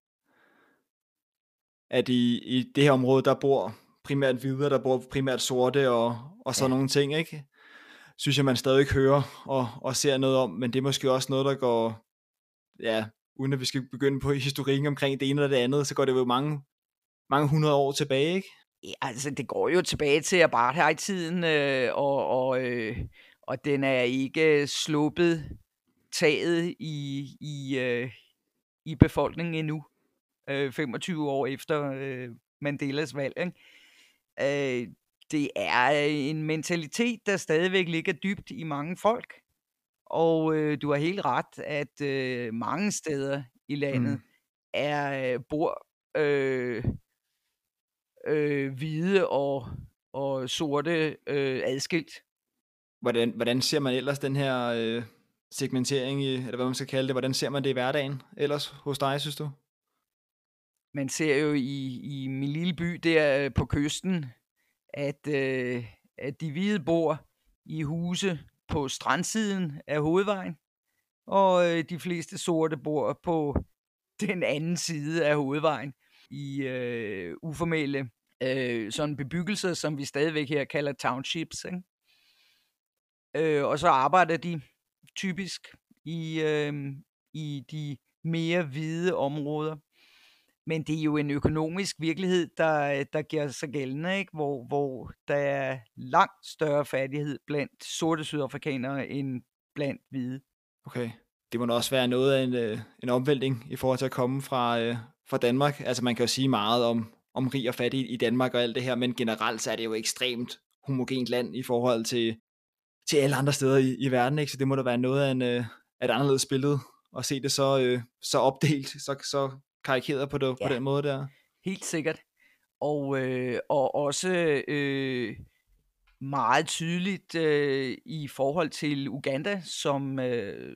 at i, i det her område, der bor primært hvide, der bor primært sorte og, og sådan ja. nogle ting, ikke? Synes jeg, man stadig hører og, og ser noget om, men det er måske også noget, der går, ja, uden at vi skal begynde på historikken omkring det ene eller det andet, så går det jo mange, mange hundrede år tilbage, ikke? Ja, altså det går jo tilbage til apartheid-tiden, øh, og, og øh, og den er ikke sluppet taget i, i, øh, i befolkningen endnu, øh, 25 år efter øh, Mandelas valg. Ikke? Øh, det er en mentalitet, der stadigvæk ligger dybt i mange folk, og øh, du har helt ret, at øh, mange steder i landet mm. er øh, bor øh, øh, hvide og, og sorte øh, adskilt. Hvordan, hvordan ser man ellers den her øh, segmentering, i, eller hvad man skal kalde det, hvordan ser man det i hverdagen ellers hos dig, synes du? Man ser jo i, i min lille by der øh, på kysten, at, øh, at de hvide bor i huse på strandsiden af hovedvejen, og øh, de fleste sorte bor på den anden side af hovedvejen i øh, uformelle øh, sådan bebyggelser, som vi stadigvæk her kalder townships. Ikke? Øh, og så arbejder de typisk i, øh, i de mere hvide områder. Men det er jo en økonomisk virkelighed, der, der giver sig gældende, ikke? Hvor, hvor der er langt større fattighed blandt sorte sydafrikanere end blandt hvide. Okay. Det må også være noget af en, øh, en omvæltning i forhold til at komme fra, øh, fra Danmark. Altså man kan jo sige meget om, om rig og fattig i Danmark og alt det her, men generelt så er det jo ekstremt homogent land i forhold til, til alle andre steder i, i verden, ikke? så det må da være noget af, en, øh, af et anderledes billede at se det så, øh, så opdelt, så, så karikeret på, det, ja. på den måde der. Helt sikkert. Og, øh, og også øh, meget tydeligt øh, i forhold til Uganda, som, øh,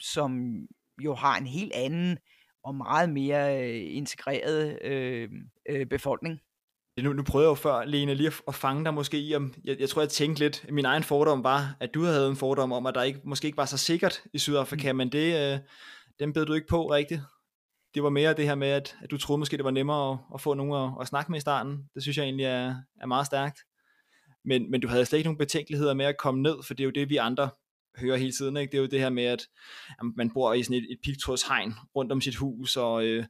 som jo har en helt anden og meget mere øh, integreret øh, øh, befolkning. Nu, nu prøvede jeg jo før, Lene, lige at, fange dig måske i, om, jeg, jeg tror, jeg tænkte lidt, min egen fordom var, at du havde en fordom om, at der ikke, måske ikke var så sikkert i Sydafrika, mm. men det, øh, den bed du ikke på rigtigt. Det var mere det her med, at, at du troede måske, det var nemmere at, at få nogen at, at snakke med i starten. Det synes jeg egentlig er, er meget stærkt. Men, men du havde slet ikke nogen betænkeligheder med at komme ned, for det er jo det, vi andre hører hele tiden. Ikke? Det er jo det her med, at, at man bor i sådan et, et pigtrådshegn rundt om sit hus, og, øh,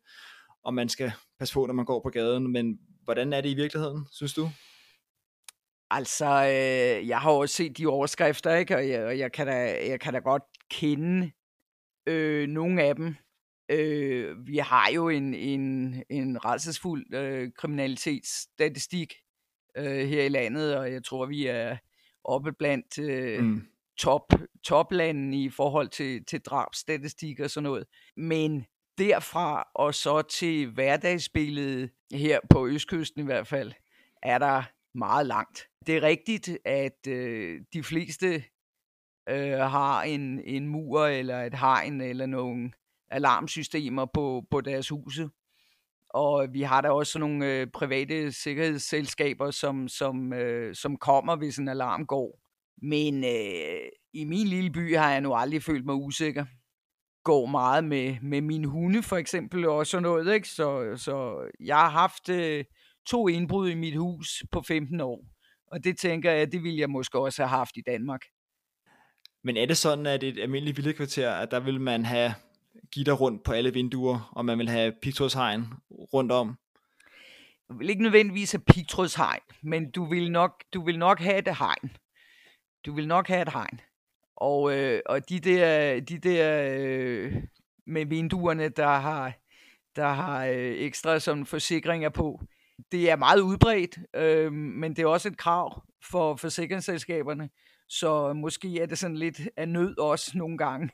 og man skal passe på, når man går på gaden. Men hvordan er det i virkeligheden, synes du? Altså, øh, jeg har også set de overskrifter, ikke? og, jeg, og jeg, kan da, jeg kan da godt kende øh, nogle af dem. Øh, vi har jo en, en, en redselsfuld øh, kriminalitetsstatistik øh, her i landet, og jeg tror, vi er oppe blandt øh, mm. top, toplanden i forhold til, til drabstatistik og sådan noget. Men derfra og så til hverdagsbilledet her på Østkysten i hvert fald, er der meget langt. Det er rigtigt, at øh, de fleste øh, har en, en mur eller et hegn eller nogle alarmsystemer på, på deres huse. Og vi har da også nogle øh, private sikkerhedsselskaber, som, som, øh, som kommer, hvis en alarm går. Men øh, i min lille by har jeg nu aldrig følt mig usikker. Går meget med, med mine hunde for eksempel og sådan noget. Ikke? Så, så jeg har haft øh, to indbrud i mit hus på 15 år. Og det tænker jeg, det ville jeg måske også have haft i Danmark. Men er det sådan, at et almindeligt vildekvarter, at der vil man have gitter rundt på alle vinduer, og man vil have pigtrådshegn rundt om? Du vil ikke nødvendigvis have pigtrådshegn, men du vil nok, du vil nok have et hegn. Du vil nok have et hegn. Og, øh, og de der, de der øh, med vinduerne, der har, der har øh, ekstra sådan forsikringer på, det er meget udbredt, øh, men det er også et krav for forsikringsselskaberne, så måske er det sådan lidt af nød også nogle gange.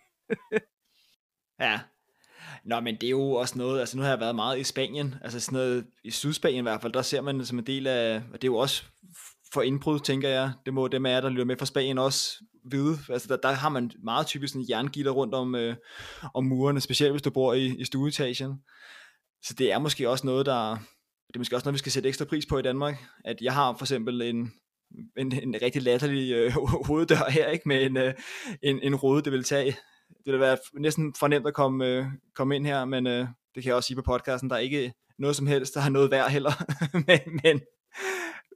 ja. Nå, men det er jo også noget, altså nu har jeg været meget i Spanien, altså sådan noget, i Sydspanien i hvert fald, der ser man som en del af, og det er jo også for indbrud, tænker jeg, det må dem af jer, der lytter med fra Spanien også vide, altså der, der har man meget typisk sådan jerngitter rundt om, øh, om murene, specielt hvis du bor i, i stueetagen, så det er måske også noget, der, det er måske også noget, vi skal sætte ekstra pris på i Danmark, at jeg har for eksempel en, en, en rigtig latterlig øh, hoveddør her, ikke? med en, øh, en, en rode, det vil tage. Det vil være næsten for nemt at komme, øh, komme ind her, men øh, det kan jeg også sige på podcasten, der er ikke noget som helst, der har noget værd heller. men, men,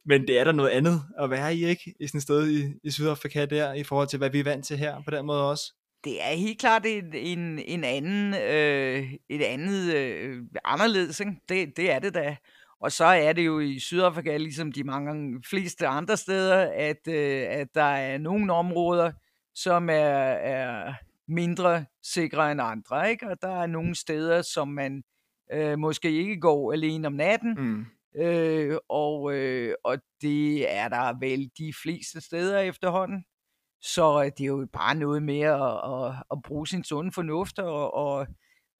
men det er der noget andet at være i, ikke? I sådan et sted i, i Sydafrika der, i forhold til, hvad vi er vant til her på den måde også. Det er helt klart en, en, en anden, øh, et andet, øh, anderledes, ikke? Det, det er det da. Og så er det jo i Sydafrika, ligesom de mange fleste andre steder, at, øh, at der er nogle områder, som er, er mindre sikre end andre. Ikke? Og der er nogle steder, som man øh, måske ikke går alene om natten. Mm. Øh, og, øh, og det er der vel de fleste steder efterhånden. Så øh, det er jo bare noget med at, at, at bruge sin sunde fornuft og, og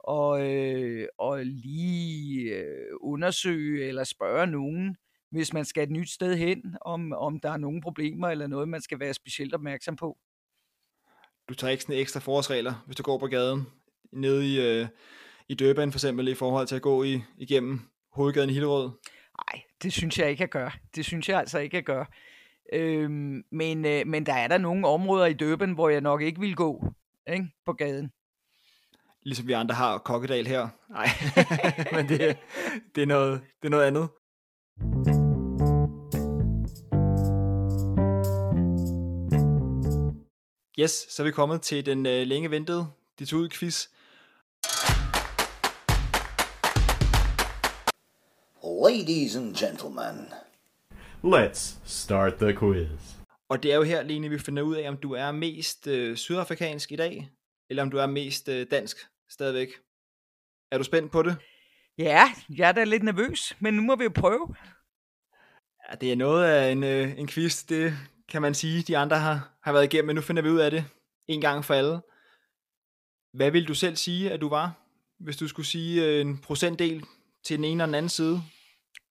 og, øh, og lige øh, undersøge eller spørge nogen, hvis man skal et nyt sted hen, om, om der er nogle problemer eller noget, man skal være specielt opmærksom på. Du tager ikke sådan ekstra forårsregler, hvis du går på gaden, nede i, øh, i Durban for eksempel, i forhold til at gå i, igennem hovedgaden i Hillerød? Nej, det synes jeg ikke at gøre. Det synes jeg altså ikke at gøre. Øhm, men, øh, men der er der nogle områder i Durban, hvor jeg nok ikke vil gå ikke? på gaden. Ligesom vi andre har Kokkedal her. Nej, men det, det, er noget, det er noget andet. Yes, så er vi kommet til den øh, længe ventede dit ud quiz. Ladies and gentlemen, Let's start the quiz. Og det er jo her, Lene, vi finder ud af, om du er mest øh, sydafrikansk i dag, eller om du er mest øh, dansk stadigvæk. Er du spændt på det? Ja, jeg er da lidt nervøs, men nu må vi jo prøve. Ja, det er noget af en, øh, en quiz, det kan man sige, de andre har, har været igennem, men nu finder vi ud af det en gang for alle. Hvad vil du selv sige, at du var, hvis du skulle sige øh, en procentdel til den ene og den anden side?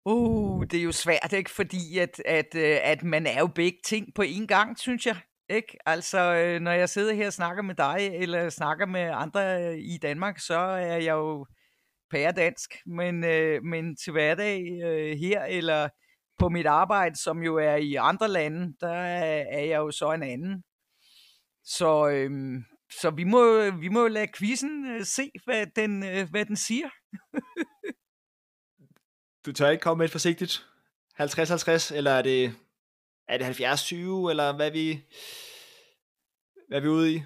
Uh, det er jo svært, ikke? Fordi at, at, øh, at man er jo begge ting på én gang, synes jeg. Ikke? Altså, øh, når jeg sidder her og snakker med dig, eller snakker med andre øh, i Danmark, så er jeg jo pæredansk. Men, øh, men til hverdag øh, her, eller på mit arbejde, som jo er i andre lande, der er jeg jo så en anden. Så, øh, så vi må, vi må lade quizzen øh, se, hvad den, øh, hvad den siger. Du tør ikke komme med et forsigtigt 50-50, eller er det, er det 70-20, eller hvad er vi, hvad er vi ude i?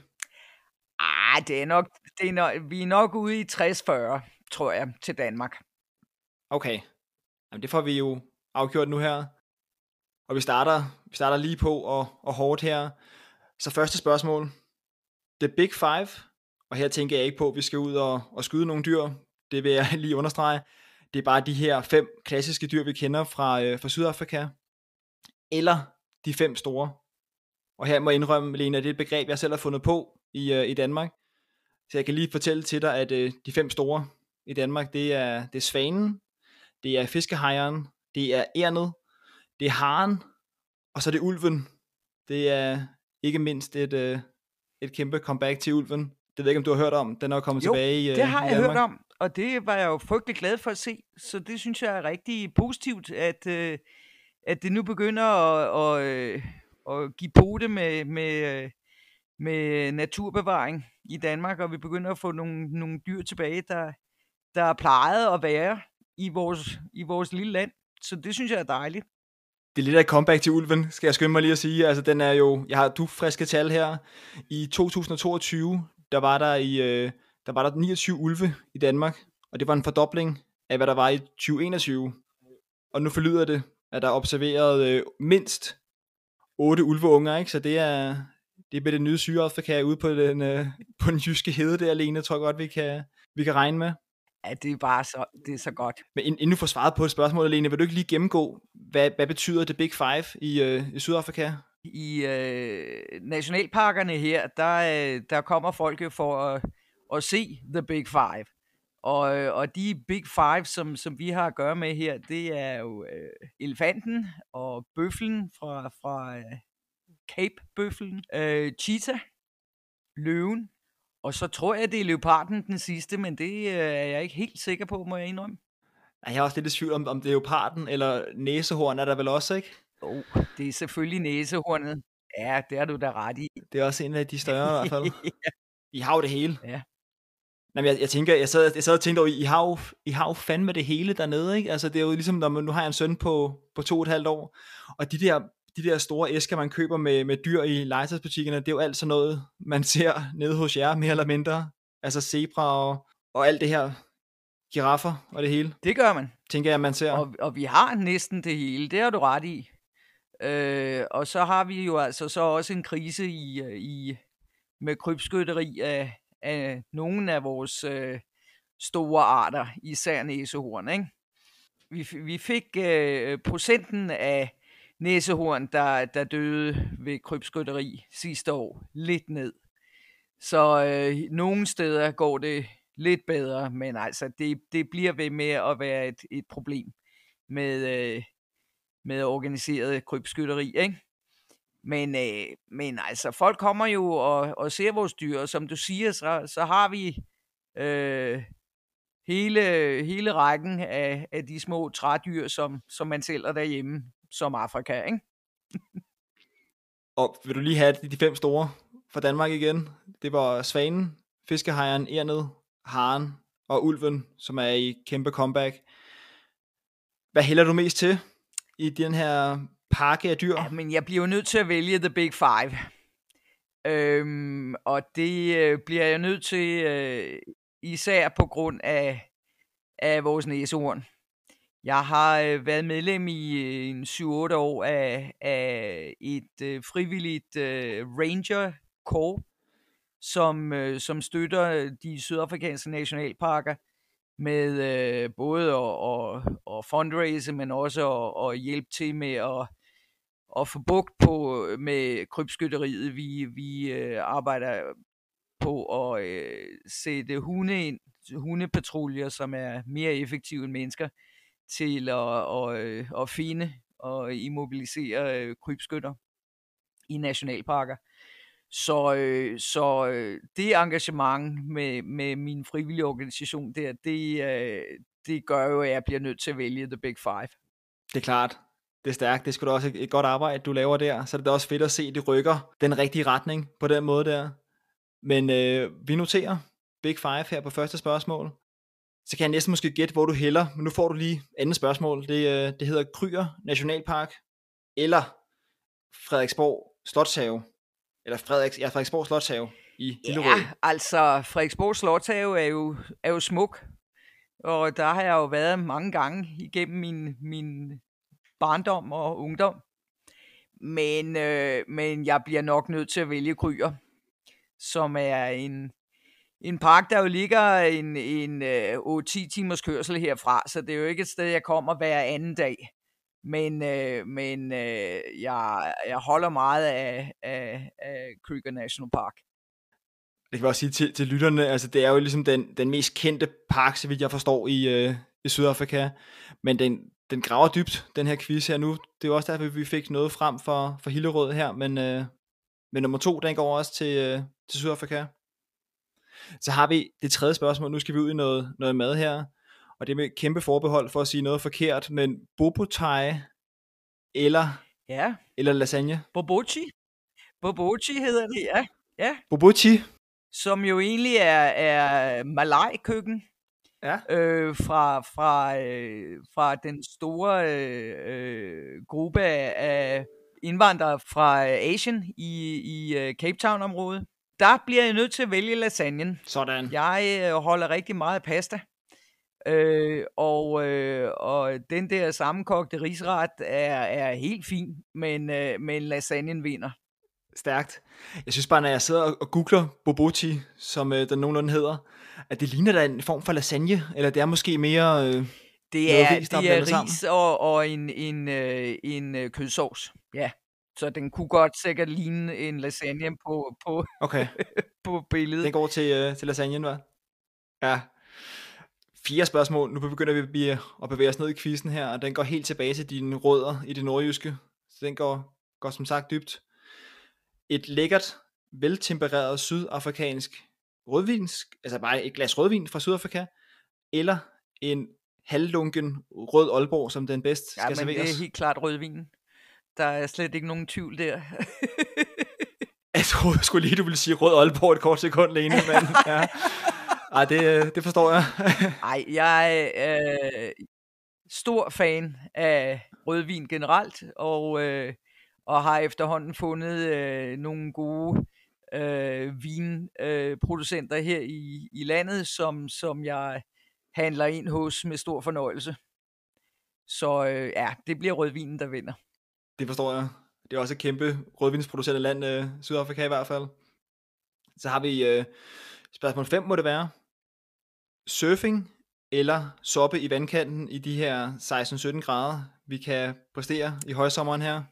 Ah, det er nok, det er nok, vi er nok ude i 60-40, tror jeg, til Danmark. Okay, Jamen, det får vi jo afgjort nu her. Og vi starter, vi starter lige på og, og hårdt her. Så første spørgsmål. The Big Five, og her tænker jeg ikke på, at vi skal ud og, og skyde nogle dyr. Det vil jeg lige understrege. Det er bare de her fem klassiske dyr, vi kender fra, øh, fra Sydafrika. Eller de fem store. Og her må jeg indrømme, Lena, det er et begreb, jeg selv har fundet på i, øh, i Danmark. Så jeg kan lige fortælle til dig, at øh, de fem store i Danmark, det er, det er svanen, det er fiskehejeren, det er ærnet, det er haren, og så er det ulven. Det er ikke mindst et, øh, et kæmpe comeback til ulven. Det ved jeg ikke, om du har hørt om. Den er kommet Jo, tilbage i, øh, Det har jeg Danmark. hørt om, og det var jeg jo frygtelig glad for at se. Så det synes jeg er rigtig positivt, at, øh, at det nu begynder at, at, øh, at give pote med, med, øh, med naturbevaring i Danmark, og vi begynder at få nogle, nogle dyr tilbage, der, der er plejet at være i vores, i vores lille land. Så det synes jeg er dejligt. Det er lidt af et comeback til ulven, skal jeg skynde mig lige at sige. Altså, den er jo, jeg har du friske tal her. I 2022, der var der i, øh, der var der 29 ulve i Danmark, og det var en fordobling af, hvad der var i 2021. Og nu forlyder det, at der er observeret øh, mindst 8 ulveunger, ikke? Så det er, det er med det nye Sydafrika ude på den, øh, på den jyske hede der alene, tror jeg godt, vi kan, vi kan regne med. Ja, det er bare så, det er så godt. Men ind- inden du får svaret på et spørgsmål, Lene, vil du ikke lige gennemgå, hvad, hvad betyder det Big Five i, øh, i Sydafrika? i øh, nationalparkerne her, der, øh, der kommer folk jo for at, at se The Big Five. Og, øh, og de Big Five, som, som vi har at gøre med her, det er jo øh, elefanten og bøflen fra, fra øh, Cape-bøflen, øh, cheetah, løven, og så tror jeg, det er leoparden den sidste, men det øh, er jeg ikke helt sikker på, må jeg indrømme. Jeg er også lidt i tvivl om, om det er leoparden eller næsehorn er der vel også, ikke? Oh, det er selvfølgelig næsehornet. Ja, det har du da ret i. Det er også en af de større i hvert fald. I har jo det hele. Ja. Nå, men jeg, jeg tænker, jeg sad, jeg sad og tænkte over, I har, jo, I har jo fandme det hele dernede, ikke? Altså det er jo ligesom, når man, nu har jeg en søn på, på to og et halvt år, og de der, de der store æsker, man køber med, med dyr i legetøjsbutikkerne, det er jo alt sådan noget, man ser nede hos jer, mere eller mindre. Altså zebra og, og alt det her, giraffer og det hele, Det gør man. tænker jeg, man ser. Og, og vi har næsten det hele, det har du ret i. Øh, og så har vi jo altså så også en krise i, øh, i med krybskytteri af, af nogle af vores øh, store arter, især næsehorn. Ikke? Vi, vi fik øh, procenten af næsehorn, der, der døde ved krybskytteri sidste år, lidt ned. Så øh, nogle steder går det lidt bedre, men altså det, det bliver ved med at være et, et problem med, øh, med organiseret krybskytteri, ikke? Men, øh, men altså, folk kommer jo og, og ser vores dyr, og som du siger, så, så har vi øh, hele, hele rækken af, af de små trædyr, som, som man sælger derhjemme, som Afrika, ikke? Og vil du lige have de fem store fra Danmark igen? Det var Svanen, Fiskehejren, Erned, Haren og Ulven, som er i kæmpe comeback. Hvad hælder du mest til i den her pakke af dyr? Ja, men jeg bliver jo nødt til at vælge The Big Five. Øhm, og det øh, bliver jeg nødt til øh, især på grund af, af vores næsehorn. Jeg har øh, været medlem i øh, en 7-8 år af, af et øh, frivilligt øh, ranger corps, som, øh, som støtter øh, de sydafrikanske nationalparker med øh, både at, at, at fundraise, men også at, at hjælpe til med at, at få bugt på øh, med krybskytteriet. Vi, vi øh, arbejder på at øh, sætte hunde ind, hundepatruljer, som er mere effektive end mennesker, til at, at, øh, at finde og immobilisere øh, krybskytter i nationalparker. Så, øh, så øh, det engagement med, med min frivillige organisation der, det, øh, det gør jo, at jeg bliver nødt til at vælge The Big Five. Det er klart. Det er stærkt. Det skulle da også et godt arbejde, du laver der. Så det er det også fedt at se, at det rykker den rigtige retning på den måde der. Men øh, vi noterer Big Five her på første spørgsmål. Så kan jeg næsten måske gætte, hvor du hælder. Men nu får du lige andet spørgsmål. Det, øh, det hedder Kryer Nationalpark eller Frederiksborg Slotshave eller Frederiks, ja, Frederiksborg Slotshave i Hillerød. Ja, altså Frederiksborg Slotshave er jo, er jo smuk, og der har jeg jo været mange gange igennem min, min barndom og ungdom. Men, øh, men jeg bliver nok nødt til at vælge Kryer, som er en, en park, der jo ligger en, en øh, 8-10 timers kørsel herfra, så det er jo ikke et sted, jeg kommer hver anden dag men, øh, men øh, jeg, jeg holder meget af, af, af Kruger National Park. Det kan jeg også sige til, til lytterne, altså det er jo ligesom den, den mest kendte park, så vidt jeg forstår, i, øh, i Sydafrika, men den, den graver dybt, den her quiz her nu. Det er også derfor, vi fik noget frem for, for Hillerød her, men, øh, men nummer to, den går også til, øh, til Sydafrika. Så har vi det tredje spørgsmål, nu skal vi ud i noget, noget mad her og det er med kæmpe forbehold for at sige noget forkert, men bobotai eller, ja. eller lasagne? Bobochi. Bobochi hedder det, ja. ja. Bobochi. Som jo egentlig er, er Malaj-køkken. Ja. Øh, fra, fra, øh, fra den store øh, øh, gruppe af indvandrere fra Asien i, i uh, Cape Town-området. Der bliver jeg nødt til at vælge lasagnen. Sådan. Jeg øh, holder rigtig meget af pasta. Øh, og, øh, og den der sammenkogte risret er, er helt fin, men, øh, men lasagnen vinder. Stærkt. Jeg synes bare, når jeg sidder og googler bobochi, som øh, den nogenlunde hedder, at det ligner da en form for lasagne, eller det er måske mere... Øh, det er, ris, det er ris og, og en, en, øh, en øh, kødsovs. Ja. Så den kunne godt sikkert ligne en lasagne på, på, okay. på billedet. Den går til, øh, til lasagnen, var? Ja, Fire spørgsmål. Nu begynder vi at bevæge os ned i quizzen her, og den går helt tilbage til dine rødder i det nordjyske. Så den går, går som sagt dybt. Et lækkert, veltempereret sydafrikansk rødvinsk, altså bare et glas rødvin fra Sydafrika, eller en halvlunken rød Aalborg, som den bedst skal ja, men serveres. det er helt klart rødvin. Der er slet ikke nogen tvivl der. jeg troede sgu lige, du ville sige rød Aalborg et kort sekund, Lene, men ja. Ej, det, det forstår jeg. Ej, jeg er øh, stor fan af rødvin generelt, og, øh, og har efterhånden fundet øh, nogle gode øh, vinproducenter øh, her i, i landet, som, som jeg handler ind hos med stor fornøjelse. Så øh, ja, det bliver rødvinen, der vinder. Det forstår jeg. Det er også et kæmpe rødvinsproducerende land, øh, Sydafrika i hvert fald. Så har vi øh, spørgsmål 5, må det være surfing eller soppe i vandkanten i de her 16-17 grader, vi kan præstere i højsommeren her?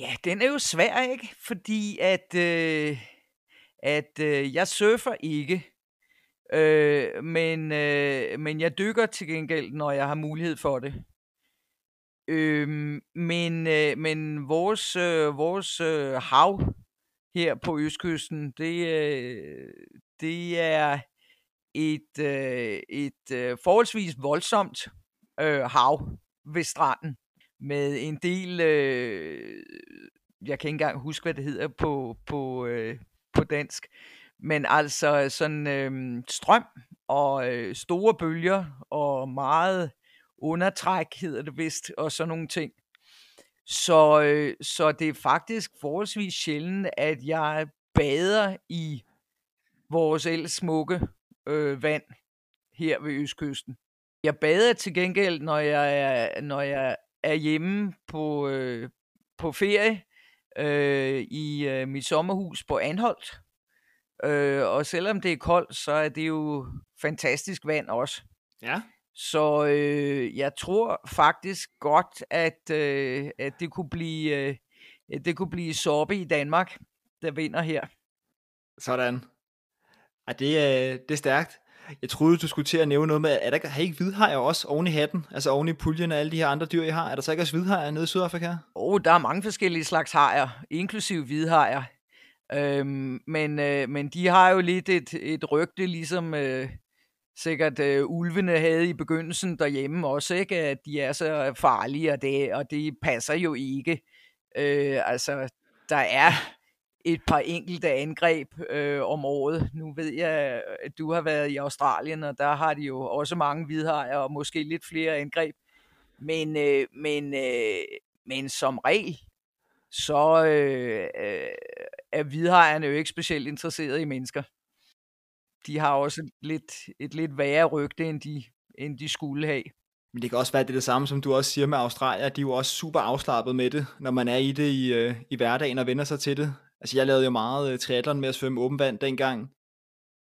Ja, den er jo svær, ikke? Fordi at, øh, at øh, jeg surfer ikke, øh, men, øh, men jeg dykker til gengæld, når jeg har mulighed for det. Øh, men, øh, men vores, øh, vores øh, hav her på Østkysten, det, øh, det er et, øh, et øh, forholdsvis voldsomt øh, hav ved stranden med en del øh, jeg kan ikke engang huske, hvad det hedder på, på, øh, på dansk. Men altså sådan øh, strøm og øh, store bølger og meget undertræk, hedder det vist, og sådan nogle ting. Så, øh, så det er faktisk forholdsvis sjældent, at jeg bader i vores ellers smukke øh, vand her ved Østkysten. Jeg bader til gengæld, når jeg er, når jeg er hjemme på, øh, på ferie øh, i øh, mit sommerhus på Anholdt. Øh, og selvom det er koldt, så er det jo fantastisk vand også. Ja. Så øh, jeg tror faktisk godt, at, øh, at det kunne blive øh, det kunne blive Sorbe i Danmark, der vinder her. Sådan. Ej, det, er, det er stærkt. Jeg troede, du skulle til at nævne noget med, er der, har I ikke hvidhajer også oven i hatten? Altså oven i puljen og alle de her andre dyr, I har? Er der så ikke også hvidhajer nede i Sydafrika? Åh, oh, der er mange forskellige slags hajer, inklusive hvidhajer. Øhm, men, øh, men de har jo lidt et, et rygte, ligesom øh, sikkert øh, ulvene havde i begyndelsen derhjemme også, ikke? at de er så farlige, og det, og det passer jo ikke. Øh, altså, der er et par enkelte angreb øh, om året. Nu ved jeg, at du har været i Australien, og der har de jo også mange hvidhajer, og måske lidt flere angreb. Men, øh, men, øh, men som regel, så øh, øh, er hvidhajerne jo ikke specielt interesserede i mennesker. De har også et lidt, et lidt værre rygte, end de, end de skulle have. Men det kan også være, det er det samme, som du også siger med Australien. De er jo også super afslappet med det, når man er i det i, øh, i hverdagen og vender sig til det. Altså jeg lavede jo meget øh, triathlon med at svømme åben vand dengang.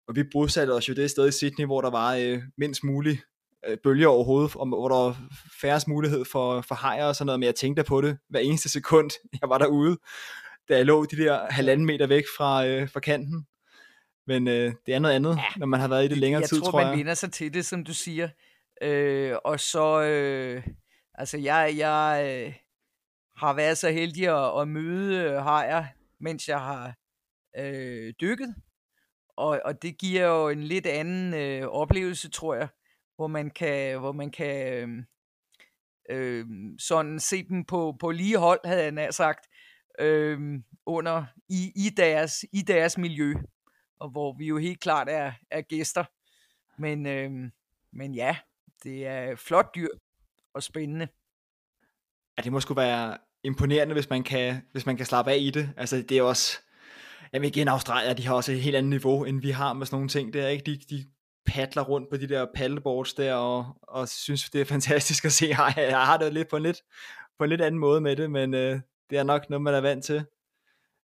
Og vi bosatte os jo det sted i Sydney, hvor der var øh, mindst muligt øh, bølger overhovedet, og hvor der var færrest mulighed for, for hajer og sådan noget, men jeg tænkte på det hver eneste sekund, jeg var derude, da jeg lå de der halvanden meter væk fra, øh, fra kanten. Men øh, det er noget andet, ja, når man har været i det længere jeg tid, tror, tror jeg. man vinder sig til det, som du siger. Øh, og så, øh, altså jeg, jeg øh, har været så heldig at, at møde øh, hajer, mens jeg har øh, dykket. Og, og det giver jo en lidt anden øh, oplevelse, tror jeg, hvor man kan, hvor man kan øh, øh, sådan se dem på, på lige hold, havde jeg nær sagt, øh, under, i, i, deres, i deres miljø, og hvor vi jo helt klart er, er gæster. Men, øh, men ja, det er flot dyr og spændende. Ja, det må sgu være imponerende, hvis man kan, hvis man kan slappe af i det. Altså, det er også... Jamen igen, Australien, de har også et helt andet niveau, end vi har med sådan nogle ting der, ikke? De, de padler rundt på de der paddleboards der, og, og synes, det er fantastisk at se. Jeg har det lidt på en lidt, på en lidt anden måde med det, men øh, det er nok noget, man er vant til.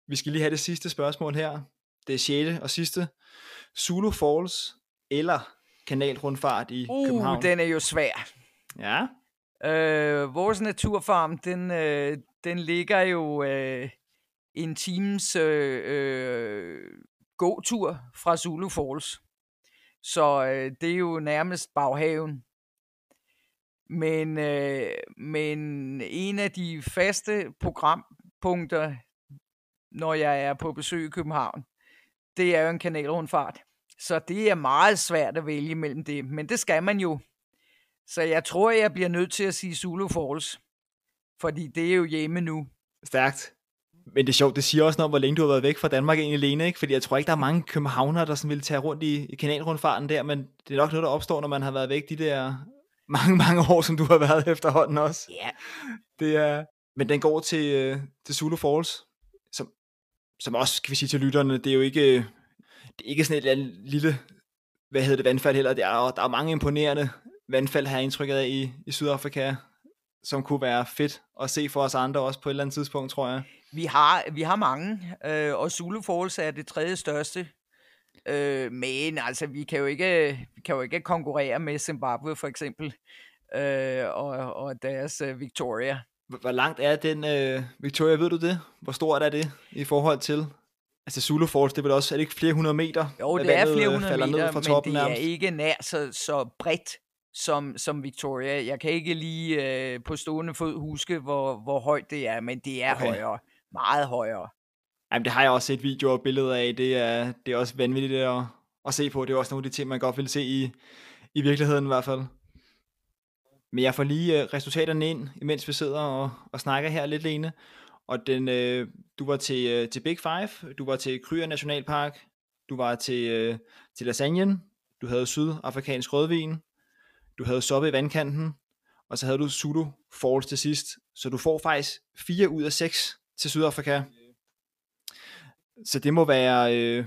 Vi skal lige have det sidste spørgsmål her. Det er 6. og sidste. Zulu Falls eller kanalrundfart i uh, København? den er jo svær. Ja. Øh, vores naturfarm, den, øh, den ligger jo øh, en times øh, øh, gåtur fra Zulu Falls. Så øh, det er jo nærmest baghaven. Men, øh, men en af de faste programpunkter, når jeg er på besøg i København, det er jo en kanalrundfart. Så det er meget svært at vælge mellem det, men det skal man jo. Så jeg tror, jeg bliver nødt til at sige Zulu Falls, fordi det er jo hjemme nu. Stærkt. Men det er sjovt, det siger også noget om, hvor længe du har været væk fra Danmark egentlig, Lene, ikke? Fordi jeg tror ikke, der er mange københavnere, der sådan vil tage rundt i, kanalrundfarten der, men det er nok noget, der opstår, når man har været væk de der mange, mange år, som du har været efterhånden også. Ja. Yeah. Det er, men den går til, øh, til Zulu Falls, som, som også, kan vi sige til lytterne, det er jo ikke, det er ikke sådan et lille, hvad hedder det, vandfald heller. Der er, der er mange imponerende vandfald, har jeg indtrykket af i, i Sydafrika, som kunne være fedt at se for os andre også på et eller andet tidspunkt, tror jeg. Vi har, vi har mange, øh, og Zulu Falls er det tredje største. Øh, men altså, vi kan, jo ikke, vi kan jo ikke konkurrere med Zimbabwe for eksempel, øh, og, og deres øh, Victoria. Hvor langt er den øh, Victoria, ved du det? Hvor stort er det i forhold til? Altså Zulu Falls, det er vel også, er det ikke flere hundrede meter? Jo, det er flere hundrede meter, ned fra toppen, men det nærmest? er ikke nær så, så bredt som, som Victoria. Jeg kan ikke lige øh, på stående fod huske, hvor, hvor højt det er, men det er okay. højere. Meget højere. Jamen, det har jeg også set videoer og billeder af. Det er, det er også vanvittigt at, at se på. Det er også nogle af de ting, man godt vil se i, i virkeligheden i hvert fald. Men jeg får lige uh, resultaterne ind, imens vi sidder og, og snakker her lidt, Lene. og den, øh, du var til, øh, til Big Five, du var til Kryer Nationalpark, du var til, øh, til Lasagne, du havde sydafrikansk rødvin, du havde soppe i vandkanten, og så havde du Zulu Falls til sidst. Så du får faktisk 4 ud af 6 til Sydafrika. Så det må være, øh,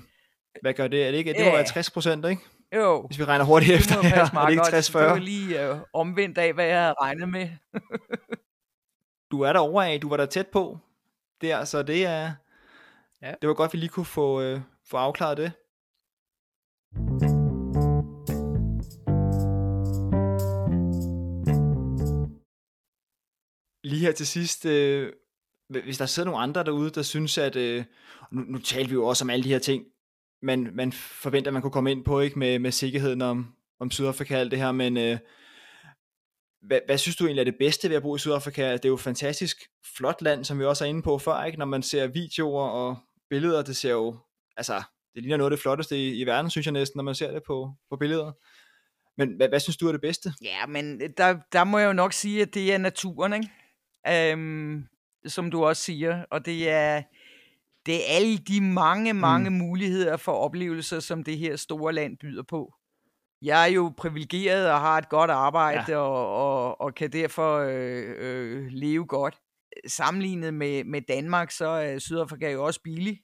hvad gør det? Er det ikke? Det må Ja. være 60 procent, ikke? Jo, Hvis vi regner hurtigt efter det må her. Er det ikke godt. 60 Det var 40? lige øh, omvendt af, hvad jeg havde regnet med. Du er der over af, du var der tæt på. Der, så det er, Ja. det var godt, vi lige kunne få, øh, få afklaret det. Lige her til sidst, øh, hvis der sidder nogle andre derude, der synes, at øh, nu, nu taler vi jo også om alle de her ting, man, man forventer, at man kunne komme ind på, ikke med, med sikkerheden om, om Sydafrika og alt det her, men øh, hvad, hvad synes du egentlig er det bedste ved at bo i Sydafrika? Det er jo et fantastisk flot land, som vi også er inde på før, ikke? Når man ser videoer og billeder, det ser jo, altså, det ligner noget af det flotteste i, i verden, synes jeg næsten, når man ser det på, på billeder. Men hvad, hvad synes du er det bedste? Ja, men øh, der, der må jeg jo nok sige, at det er naturen, ikke? Øhm, som du også siger. Og det er, det er alle de mange, mange mm. muligheder for oplevelser, som det her store land byder på. Jeg er jo privilegeret og har et godt arbejde, ja. og, og, og kan derfor øh, øh, leve godt. Sammenlignet med, med Danmark, så er Sydafrika jo også billig.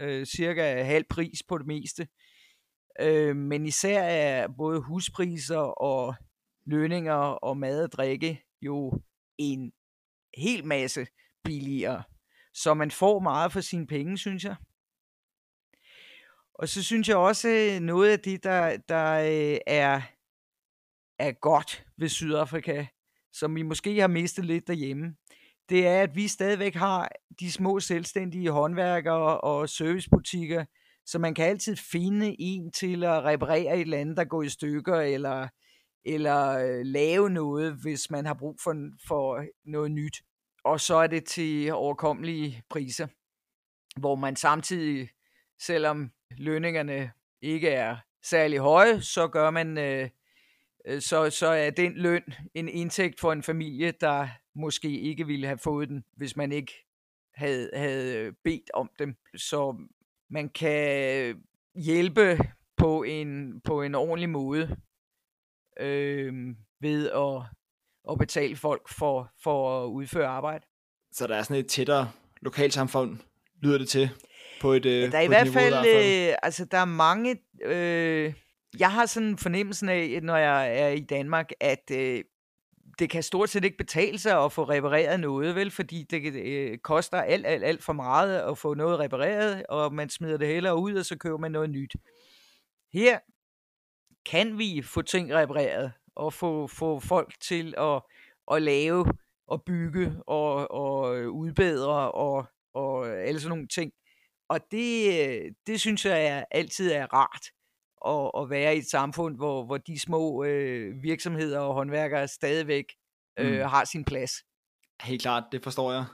Øh, cirka halv pris på det meste. Øh, men især er både huspriser og lønninger og mad og drikke jo en hel masse billigere. Så man får meget for sine penge, synes jeg. Og så synes jeg også, øh, noget af det, der, der øh, er, er godt ved Sydafrika, som vi måske har mistet lidt derhjemme, det er, at vi stadigvæk har de små selvstændige håndværkere og servicebutikker, så man kan altid finde en til at reparere et eller andet, der går i stykker, eller, eller øh, lave noget, hvis man har brug for, for noget nyt. Og så er det til overkommelige priser, hvor man samtidig, selvom lønningerne ikke er særlig høje, så gør man, øh, øh så, så er den løn en indtægt for en familie, der måske ikke ville have fået den, hvis man ikke havde, havde øh, bedt om dem. Så man kan hjælpe på en, på en ordentlig måde øh, ved at, at betale folk for, for at udføre arbejde. Så der er sådan et tættere lokalsamfund, lyder det til, på et, øh, Der er i hvert fald, fald. øh, altså der er mange, øh, jeg har sådan en fornemmelse af, når jeg er i Danmark, at øh, det kan stort set ikke betale sig at få repareret noget, vel, fordi det øh, koster alt, alt, alt for meget at få noget repareret, og man smider det hellere ud, og så køber man noget nyt. Her kan vi få ting repareret, og få, få folk til at, at lave og bygge og, og udbedre og, og alle sådan nogle ting. Og det, det synes jeg er, altid er rart at, at være i et samfund, hvor, hvor de små øh, virksomheder og håndværkere stadigvæk øh, Mm. har sin plads. Helt klart, det forstår jeg.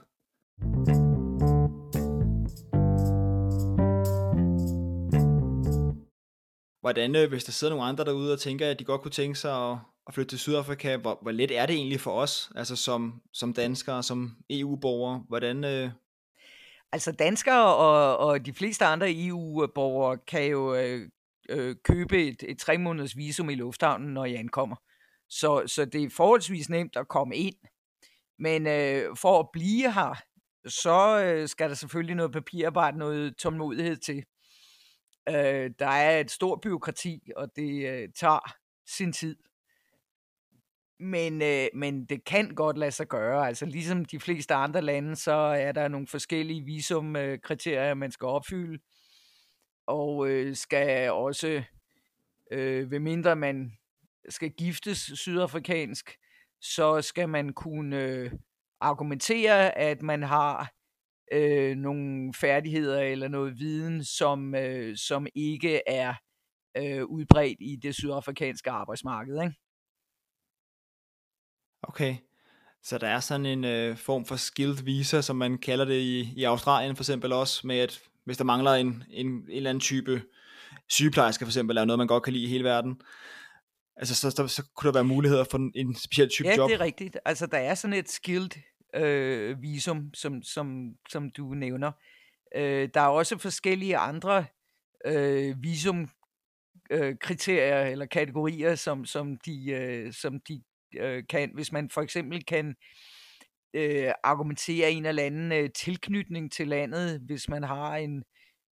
Hvordan, øh, hvis der sidder nogle andre derude og tænker, at de godt kunne tænke sig at, at flytte til Sydafrika, hvor, hvor let er det egentlig for os, altså som, som danskere, som EU-borgere? Hvordan, øh, Altså danskere og, og de fleste andre EU-borgere kan jo øh, øh, købe et, et tre måneders visum i lufthavnen, når jeg ankommer. Så, så det er forholdsvis nemt at komme ind. Men øh, for at blive her, så øh, skal der selvfølgelig noget papirarbejde, noget tålmodighed til. Øh, der er et stort byråkrati, og det øh, tager sin tid. Men, øh, men det kan godt lade sig gøre. Altså ligesom de fleste andre lande, så er der nogle forskellige visumkriterier, man skal opfylde. Og øh, skal også, øh, ved mindre man skal giftes sydafrikansk, så skal man kunne øh, argumentere, at man har øh, nogle færdigheder eller noget viden, som, øh, som ikke er øh, udbredt i det sydafrikanske arbejdsmarked. Ikke? okay, så der er sådan en øh, form for skilled visa, som man kalder det i, i Australien for eksempel også, med at hvis der mangler en, en, en eller anden type sygeplejerske for eksempel, er noget, man godt kan lide i hele verden, altså så, så, så kunne der være muligheder for en, en speciel type Ja, job. det er rigtigt. Altså, der er sådan et skilled øh, visum, som, som, som du nævner. Øh, der er også forskellige andre øh, visum øh, kriterier eller kategorier, som, som de, øh, som de øh, kan. Hvis man for eksempel kan øh, argumentere en eller anden øh, tilknytning til landet, hvis man har en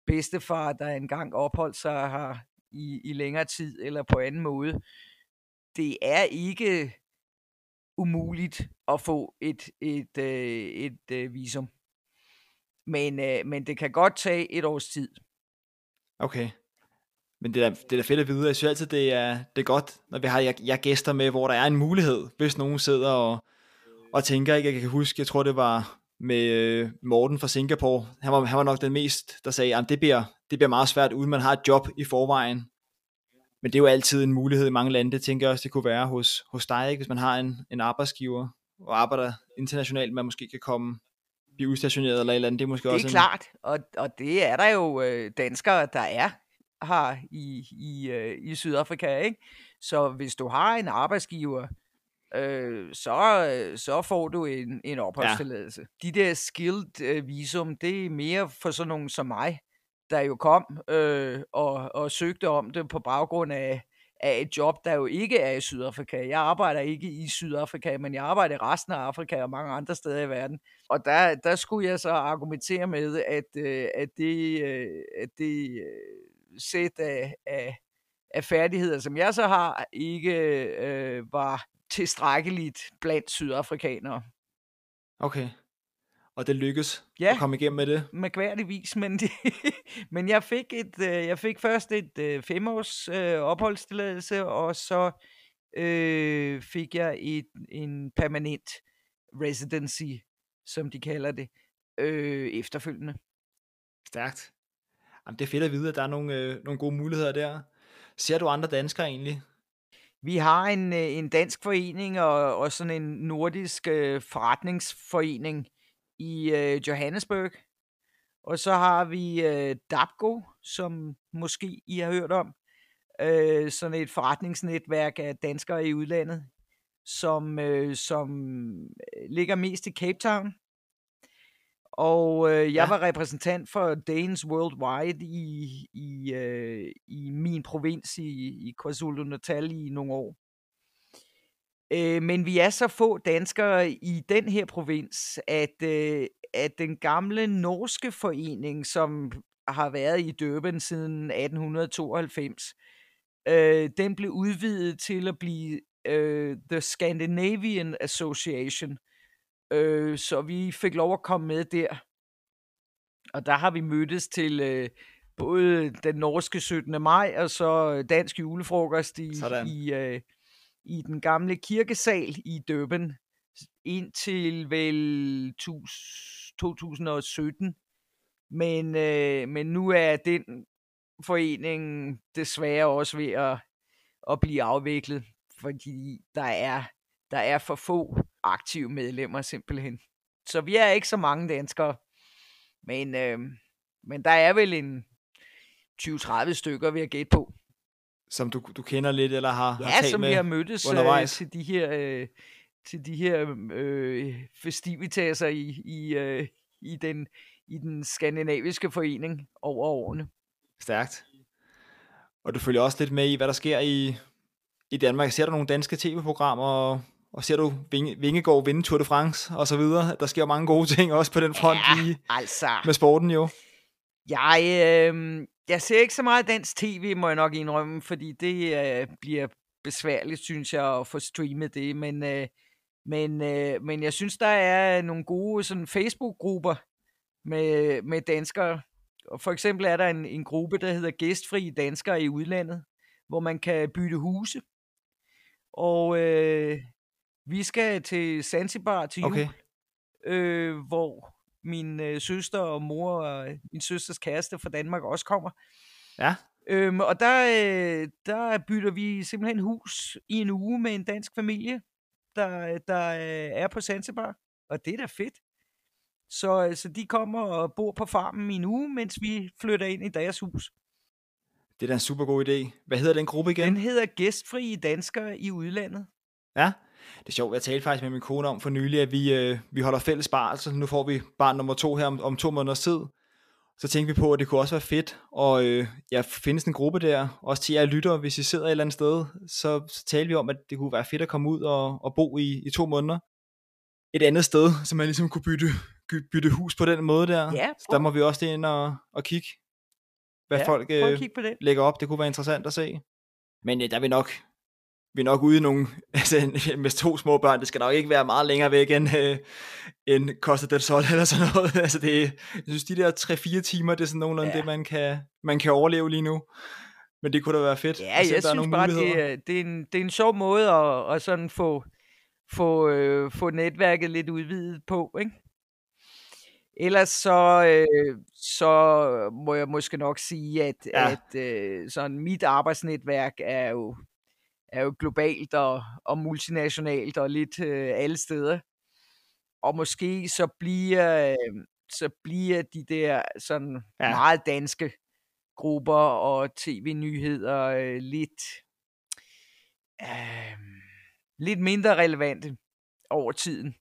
bedstefar, der engang opholdt sig her i, i længere tid, eller på anden måde. Det er ikke umuligt at få et, et, øh, et, et visum. Men, øh, men det kan godt tage et års tid. Okay. Men det er, det er da fedt at vide. Jeg synes altid, det er, det er godt, når vi har jeg, jeg gæster med, hvor der er en mulighed, hvis nogen sidder og, og tænker, ikke? jeg kan huske, jeg tror det var med øh, Morten fra Singapore. Han var, han var nok den mest, der sagde, at det bliver, det bliver meget svært, uden man har et job i forvejen. Men det er jo altid en mulighed i mange lande. Det tænker jeg også, det kunne være hos, hos dig, ikke? hvis man har en, en arbejdsgiver og arbejder internationalt, man måske kan komme blive udstationeret eller et eller andet. Det er måske Det også er en, klart, og, og det er der jo øh, danskere, der er her i, i, øh, i Sydafrika, ikke? Så hvis du har en arbejdsgiver, øh, så, øh, så får du en, en opholdstilladelse. Ja. De der skilled øh, visum, det er mere for sådan nogen som mig, der jo kom øh, og, og søgte om det på baggrund af, af et job, der jo ikke er i Sydafrika. Jeg arbejder ikke i Sydafrika, men jeg arbejder i resten af Afrika og mange andre steder i verden. Og der, der skulle jeg så argumentere med, at, øh, at det, øh, at det øh, sæt af, af, af færdigheder, som jeg så har, ikke øh, var tilstrækkeligt blandt sydafrikanere. Okay. Og det lykkes Ja. at komme igennem med det. mærkværdigvis, men, det, men jeg fik et, øh, jeg fik først et øh, femårs øh, opholdstilladelse, og så øh, fik jeg et, en permanent residency, som de kalder det, øh, efterfølgende. Stærkt. Jamen, det er fedt at vide, at der er nogle, øh, nogle gode muligheder der. Ser du andre danskere egentlig? Vi har en, øh, en dansk forening og, og sådan en nordisk øh, forretningsforening i øh, Johannesburg. Og så har vi øh, DAPGO, som måske I har hørt om. Øh, sådan et forretningsnetværk af danskere i udlandet, som, øh, som øh, ligger mest i Cape Town. Og øh, jeg ja. var repræsentant for Danes Worldwide i, i, øh, i min provins i, i KwaZulu-Natal i nogle år. Øh, men vi er så få danskere i den her provins, at, øh, at den gamle norske forening, som har været i Durban siden 1892, øh, den blev udvidet til at blive øh, The Scandinavian Association. Øh, så vi fik lov at komme med der. Og der har vi mødtes til øh, både den norske 17. maj og så dansk julefrokost i, Sådan. i, øh, i den gamle kirkesal i Durban indtil vel 2017. Men, øh, men nu er den forening desværre også ved at, at blive afviklet, fordi der er, der er for få aktive medlemmer simpelthen. Så vi er ikke så mange danskere, men, øh, men der er vel en 20-30 stykker, vi har gætte på. Som du, du kender lidt, eller har, har Ja, talt som med har mødtes øh, undervejs? til de her, øh, til de her øh, festivitaser i, i, øh, i, den, i den skandinaviske forening over årene. Stærkt. Og du følger også lidt med i, hvad der sker i, i Danmark. Ser du nogle danske tv-programmer, og, og ser du Vinge, Vingegaard vinde Tour de France, og så videre? Der sker mange gode ting også på den front Ja. lige Altså, med sporten jo. jeg, øh, jeg ser ikke så meget dansk tv, må jeg nok indrømme, fordi det øh, bliver besværligt, synes jeg, at få streamet det. Men, øh, men, øh, men jeg synes, der er nogle gode sådan, Facebook-grupper med, med danskere. Og for eksempel er der en, en gruppe, der hedder Gæstfri Danskere i udlandet, hvor man kan bytte huse. Og øh, vi skal til Zanzibar til jul, Okay. øh, hvor min øh, søster og mor og min søsters kæreste fra Danmark også kommer. Ja, Øhm, og der, øh, der bytter vi simpelthen hus i en uge med en dansk familie, der, der øh, er på Zanzibar. Og det er da fedt. Så, øh, så de kommer og bor på farmen i en uge, mens vi flytter ind i deres hus. det er da en super god idé. Hvad hedder den gruppe igen? Den hedder Gæstfri Danskere i udlandet. Ja, det er sjovt. Jeg talte faktisk med min kone om for nylig, at vi, øh, vi holder fælles barsel. Nu får vi barn nummer to her om, om to måneders tid. Så tænkte vi på, at det kunne også være fedt, og øh, ja, findes en gruppe der, også til jer lytter, hvis I sidder et eller andet sted, så, så talte vi om, at det kunne være fedt at komme ud og, og bo i, i to måneder. Et andet sted, så man ligesom kunne bytte, bytte hus på den måde der. Ja, så der må vi også ind og, og kigge, hvad ja, folk øh, lægger op. Det kunne være interessant at se. Men øh, der vil nok vi er nok ude i nogle, altså med to små børn, det skal nok ikke være meget længere væk end, øh, end Costa del Sol eller sådan noget. Altså det, jeg synes, de der 3-4 timer, det er sådan nogenlunde Ja. det, man kan, man kan overleve lige nu. Men det kunne da være fedt. Ja, jeg der er synes nogle bare, det, er- det, er en, det er en sjov måde at, at sådan få, få, øh, få netværket lidt udvidet på, ikke? Ellers så, øh, så må jeg måske nok sige, at. Ja. at øh, sådan mit arbejdsnetværk er jo, er jo globalt og, og multinationalt og lidt øh, alle steder. Og måske så bliver, øh, så bliver de der sådan ja. Ja. meget danske grupper og tv-nyheder øh, lidt, øh, lidt mindre relevante over tiden.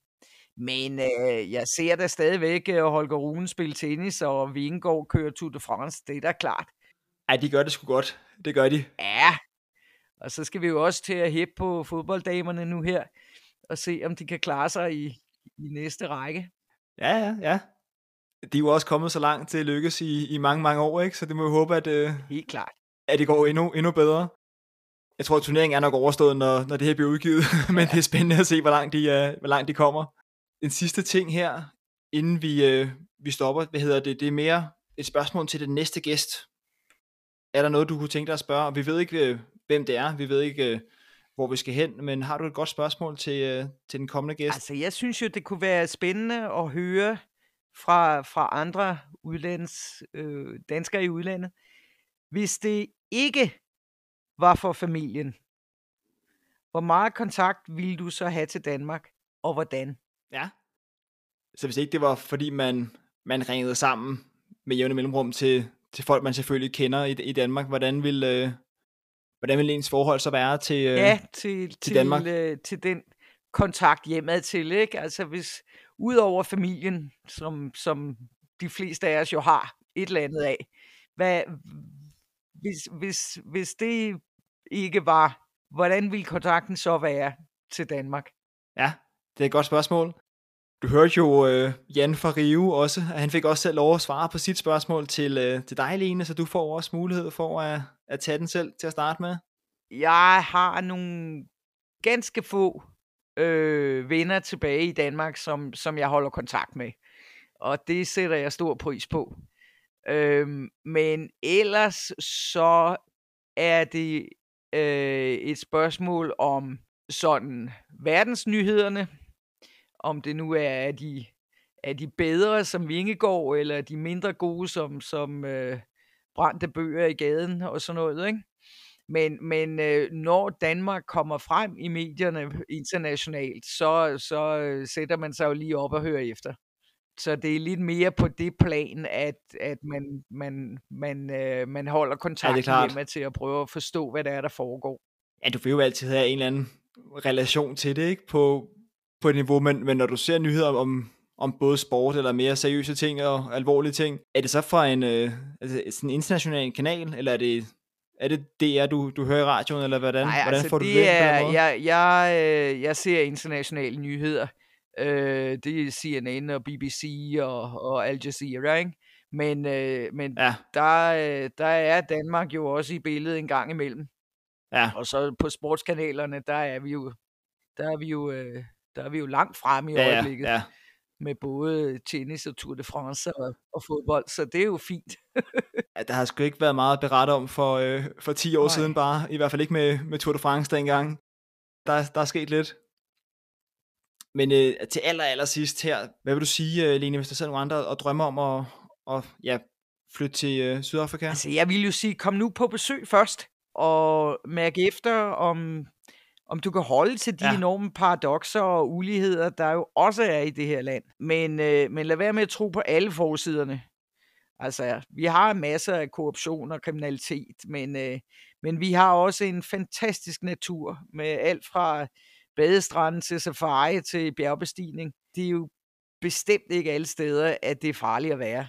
Men øh, jeg ser da stadigvæk øh, Holger Rune spille tennis, og Vingegaard kører Tour de France. Det er da klart. Ej, de gør det sgu godt. Det gør de. Ja, og så skal vi jo også til at hæppe på fodbolddamerne nu her, og se om de kan klare sig i, i næste række. Ja, ja, ja. De er jo også kommet så langt til at lykkes i, i mange, mange år, ikke? Så det må vi håbe, at, øh, Helt klart. at det går endnu, endnu bedre. Jeg tror, at turneringen er nok overstået, når, når det her bliver udgivet, men det er spændende at se, hvor langt de, uh, hvor langt de kommer. En sidste ting her, inden vi, uh, vi stopper, hvad hedder det, det er mere et spørgsmål til den næste gæst. Er der noget, du kunne tænke dig at spørge? Og Vi ved ikke, hvem det er, vi ved ikke, uh, hvor vi skal hen, men har du et godt spørgsmål til, uh, til den kommende gæst? Altså, jeg synes jo, det kunne være spændende at høre fra, fra andre udlands, øh, danskere i udlandet, hvis det ikke var for familien. Hvor meget kontakt ville du så have til Danmark, og hvordan? Ja. Så hvis ikke det var, fordi man, man ringede sammen med jævne mellemrum til, til folk, man selvfølgelig kender i, i Danmark, hvordan vil, øh, hvordan vil ens forhold så være til... Øh, Ja, til, til, Danmark. øh, til den kontakt hjemad til, ikke? Altså hvis, udover familien, som, som de fleste af os jo har et eller andet af, hvad, hvis, hvis, hvis det ikke var, hvordan ville kontakten så være til Danmark? Ja, det er et godt spørgsmål. Du hørte jo øh, Jan fra Rio også, at han fik også selv lov at svare på sit spørgsmål til, øh, til dig, Lene, så du får også mulighed for at, at tage den selv til at starte med. Jeg har nogle ganske få øh, venner tilbage i Danmark, som, som jeg holder kontakt med. Og det sætter jeg stor pris på. Øhm, men ellers så er det øh, et spørgsmål om sådan verdensnyhederne. Om det nu er, er de, er de bedre som Vingegaard, eller er de mindre gode som, som øh, brændte bøger i gaden og sådan noget, ikke? Men, men øh, når Danmark kommer frem i medierne internationalt, så, så øh, sætter man sig jo lige op og hører efter. Så det er lidt mere på det plan, at, at man, man, man, øh, man holder kontakten klart. hjemme til at prøve at forstå, hvad der er, der foregår. Ja, du vil jo altid have en eller anden relation til det, ikke? På, på et niveau, men, men når du ser nyheder om, om både sport eller mere seriøse ting og alvorlige ting, er det så fra en, øh, altså sådan international kanal, eller er det, er det DR, du, du hører i radioen, eller hvordan, Nej, hvordan altså får du det det på den er, måde? jeg, jeg, øh, jeg ser internationale nyheder. Øh, det er CNN og BBC og, og Al Jazeera, ikke? Men, øh, men Ja, der, øh, der er Danmark jo også i billedet en gang imellem. ja, Og så på sportskanalerne, der er vi jo, der er vi jo, øh, der er vi jo langt frem i ja, ja, øjeblikket. ja. Med både tennis og Tour de France og, og fodbold, så det er jo fint. ja. Der har sgu ikke været meget at berette om for, øh, for 10 år Nej. siden bare, i hvert fald ikke med, med Tour de France dengang. Der, der er sket lidt. Men øh, til aller, aller sidst her, hvad vil du sige, øh, Lene, hvis der sidder nogle andre og drømmer om at, at ja, flytte til øh, Sydafrika? Altså, jeg vil jo sige, kom nu på besøg først, og mærk efter, om, om du kan holde til de ja. Enorme paradoxer og uligheder, der jo også er i det her land. Men, øh, men lad være med at tro på alle forsiderne. Altså, vi har masser af korruption og kriminalitet, men, øh, men vi har også en fantastisk natur med alt fra badestranden til safari til bjergbestigning. Det er jo bestemt ikke alle steder, at det er farligt at være.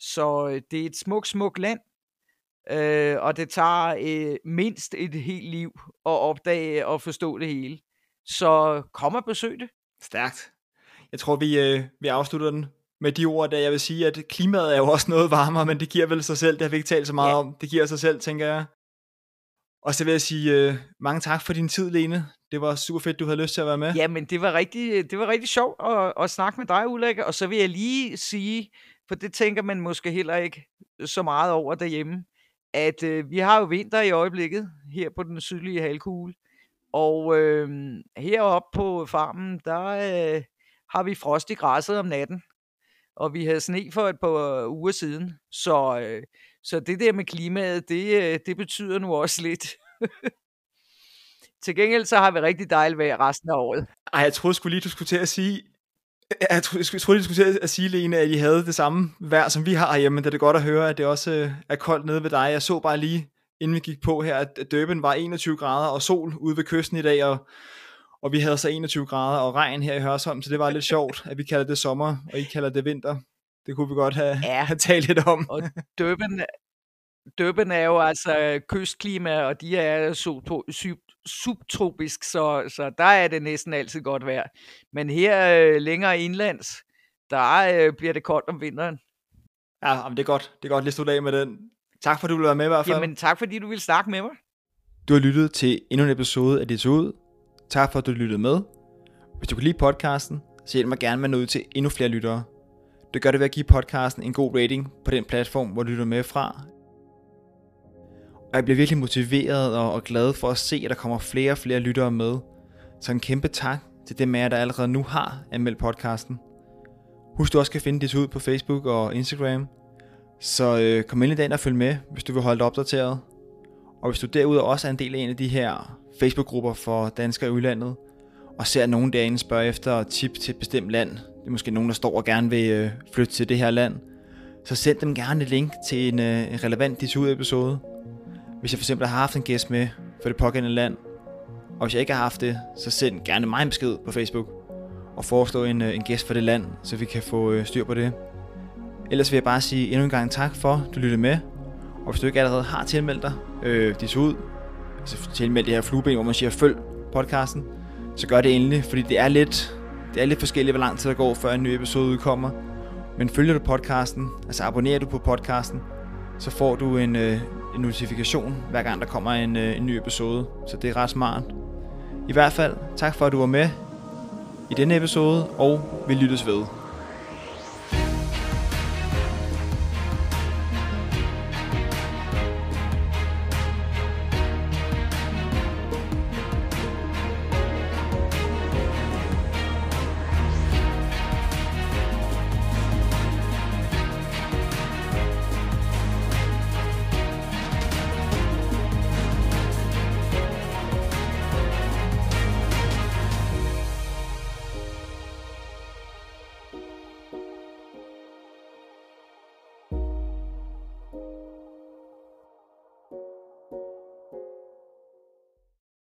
Så øh, det er et smukt, smukt land, øh, og det tager øh, mindst et helt liv at opdage og forstå det hele. Så kom og besøg det. Stærkt. Jeg tror, vi, øh, vi afslutter den med de ord, der jeg vil sige, at klimaet er jo også noget varmere, men det giver vel sig selv. Det har vi ikke talt så meget ja. om. Det giver sig selv, tænker jeg. Og så vil jeg sige øh, mange tak for din tid, Lene. Det var super fedt, du havde lyst til at være med. Jamen, det var rigtig, det var rigtig sjovt at, at snakke med dig, Ulrik. Og så vil jeg lige sige, for det tænker man måske heller ikke så meget over derhjemme, at øh, vi har jo vinter i øjeblikket her på den sydlige halvkugle. Og øh, heroppe på farmen, der øh, har vi frost i græsset om natten. Og vi havde sne for et par øh, uger siden. Så, øh, så det der med klimaet, det, øh, det betyder nu også lidt. Til gengæld så har vi rigtig dejligt vejr resten af året. Ej, jeg troede skulle lige, du skulle til at sige, jeg troede, jeg skulle til at sige, Lene, at I havde det samme vejr, som vi har herhjemme. Det er det godt at høre, at det også øh, er koldt nede ved dig. Jeg så bare lige, inden vi gik på her, at Durban var 21 grader og sol ude ved kysten i dag, og, og vi havde så 21 grader og regn her i Hørsholm, så det var lidt sjovt, at vi kalder det sommer, og I kalder det vinter. Det kunne vi godt have, ja. have talt lidt om. Og Durban, Durban er jo altså kystklima, og de er subtropisk, så, så der er det næsten altid godt vejr. Men her øh, længere indlands, der øh, bliver det koldt om vinteren. Ja, men det er godt. Det er godt lige stå af med den. Tak for, at du ville være med i hvert fald. Jamen, tak fordi du ville snakke med mig. Du har lyttet til endnu en episode af Det så ud. Tak for, at du lyttede med. Hvis du kan lide podcasten, så hjælp mig gerne med at nå ud til endnu flere lyttere. Det gør det ved at give podcasten en god rating på den platform, hvor du lytter med fra, og jeg bliver virkelig motiveret og, og glad for at se, at der kommer flere og flere lyttere med. Så en kæmpe tak til dem af jer, der allerede nu har anmeldt podcasten. Husk du også kan finde dit ud på Facebook og Instagram. Så øh, kom ind i og følg med, hvis du vil holde dig opdateret. Og hvis du derudover også er en del af en af de her Facebook-grupper for danskere i udlandet, og ser nogen derinde spørge efter tip til et bestemt land, det er måske nogen, der står og gerne vil øh, flytte til det her land, så send dem gerne et link til en, øh, relevant dit episode hvis jeg for eksempel har haft en gæst med for det pågældende land, og hvis jeg ikke har haft det, så send gerne mig en besked på Facebook og foreslå en, øh, en gæst for det land, så vi kan få øh, styr på det. Ellers vil jeg bare sige endnu en gang tak for, at du lyttede med. Og hvis du ikke allerede har tilmeldt dig, øh, det så ud, altså tilmeldt det her flueben, hvor man siger følg podcasten, så gør det endelig, fordi det er lidt, det er lidt forskelligt, hvor lang tid der går, før en ny episode udkommer. Men følger du podcasten, altså abonnerer du på podcasten, så får du en, øh, en notifikation, hver gang der kommer en, øh, en ny episode. Så det er ret smart. I hvert fald, tak for at du var med i denne episode, og vi lyttes ved.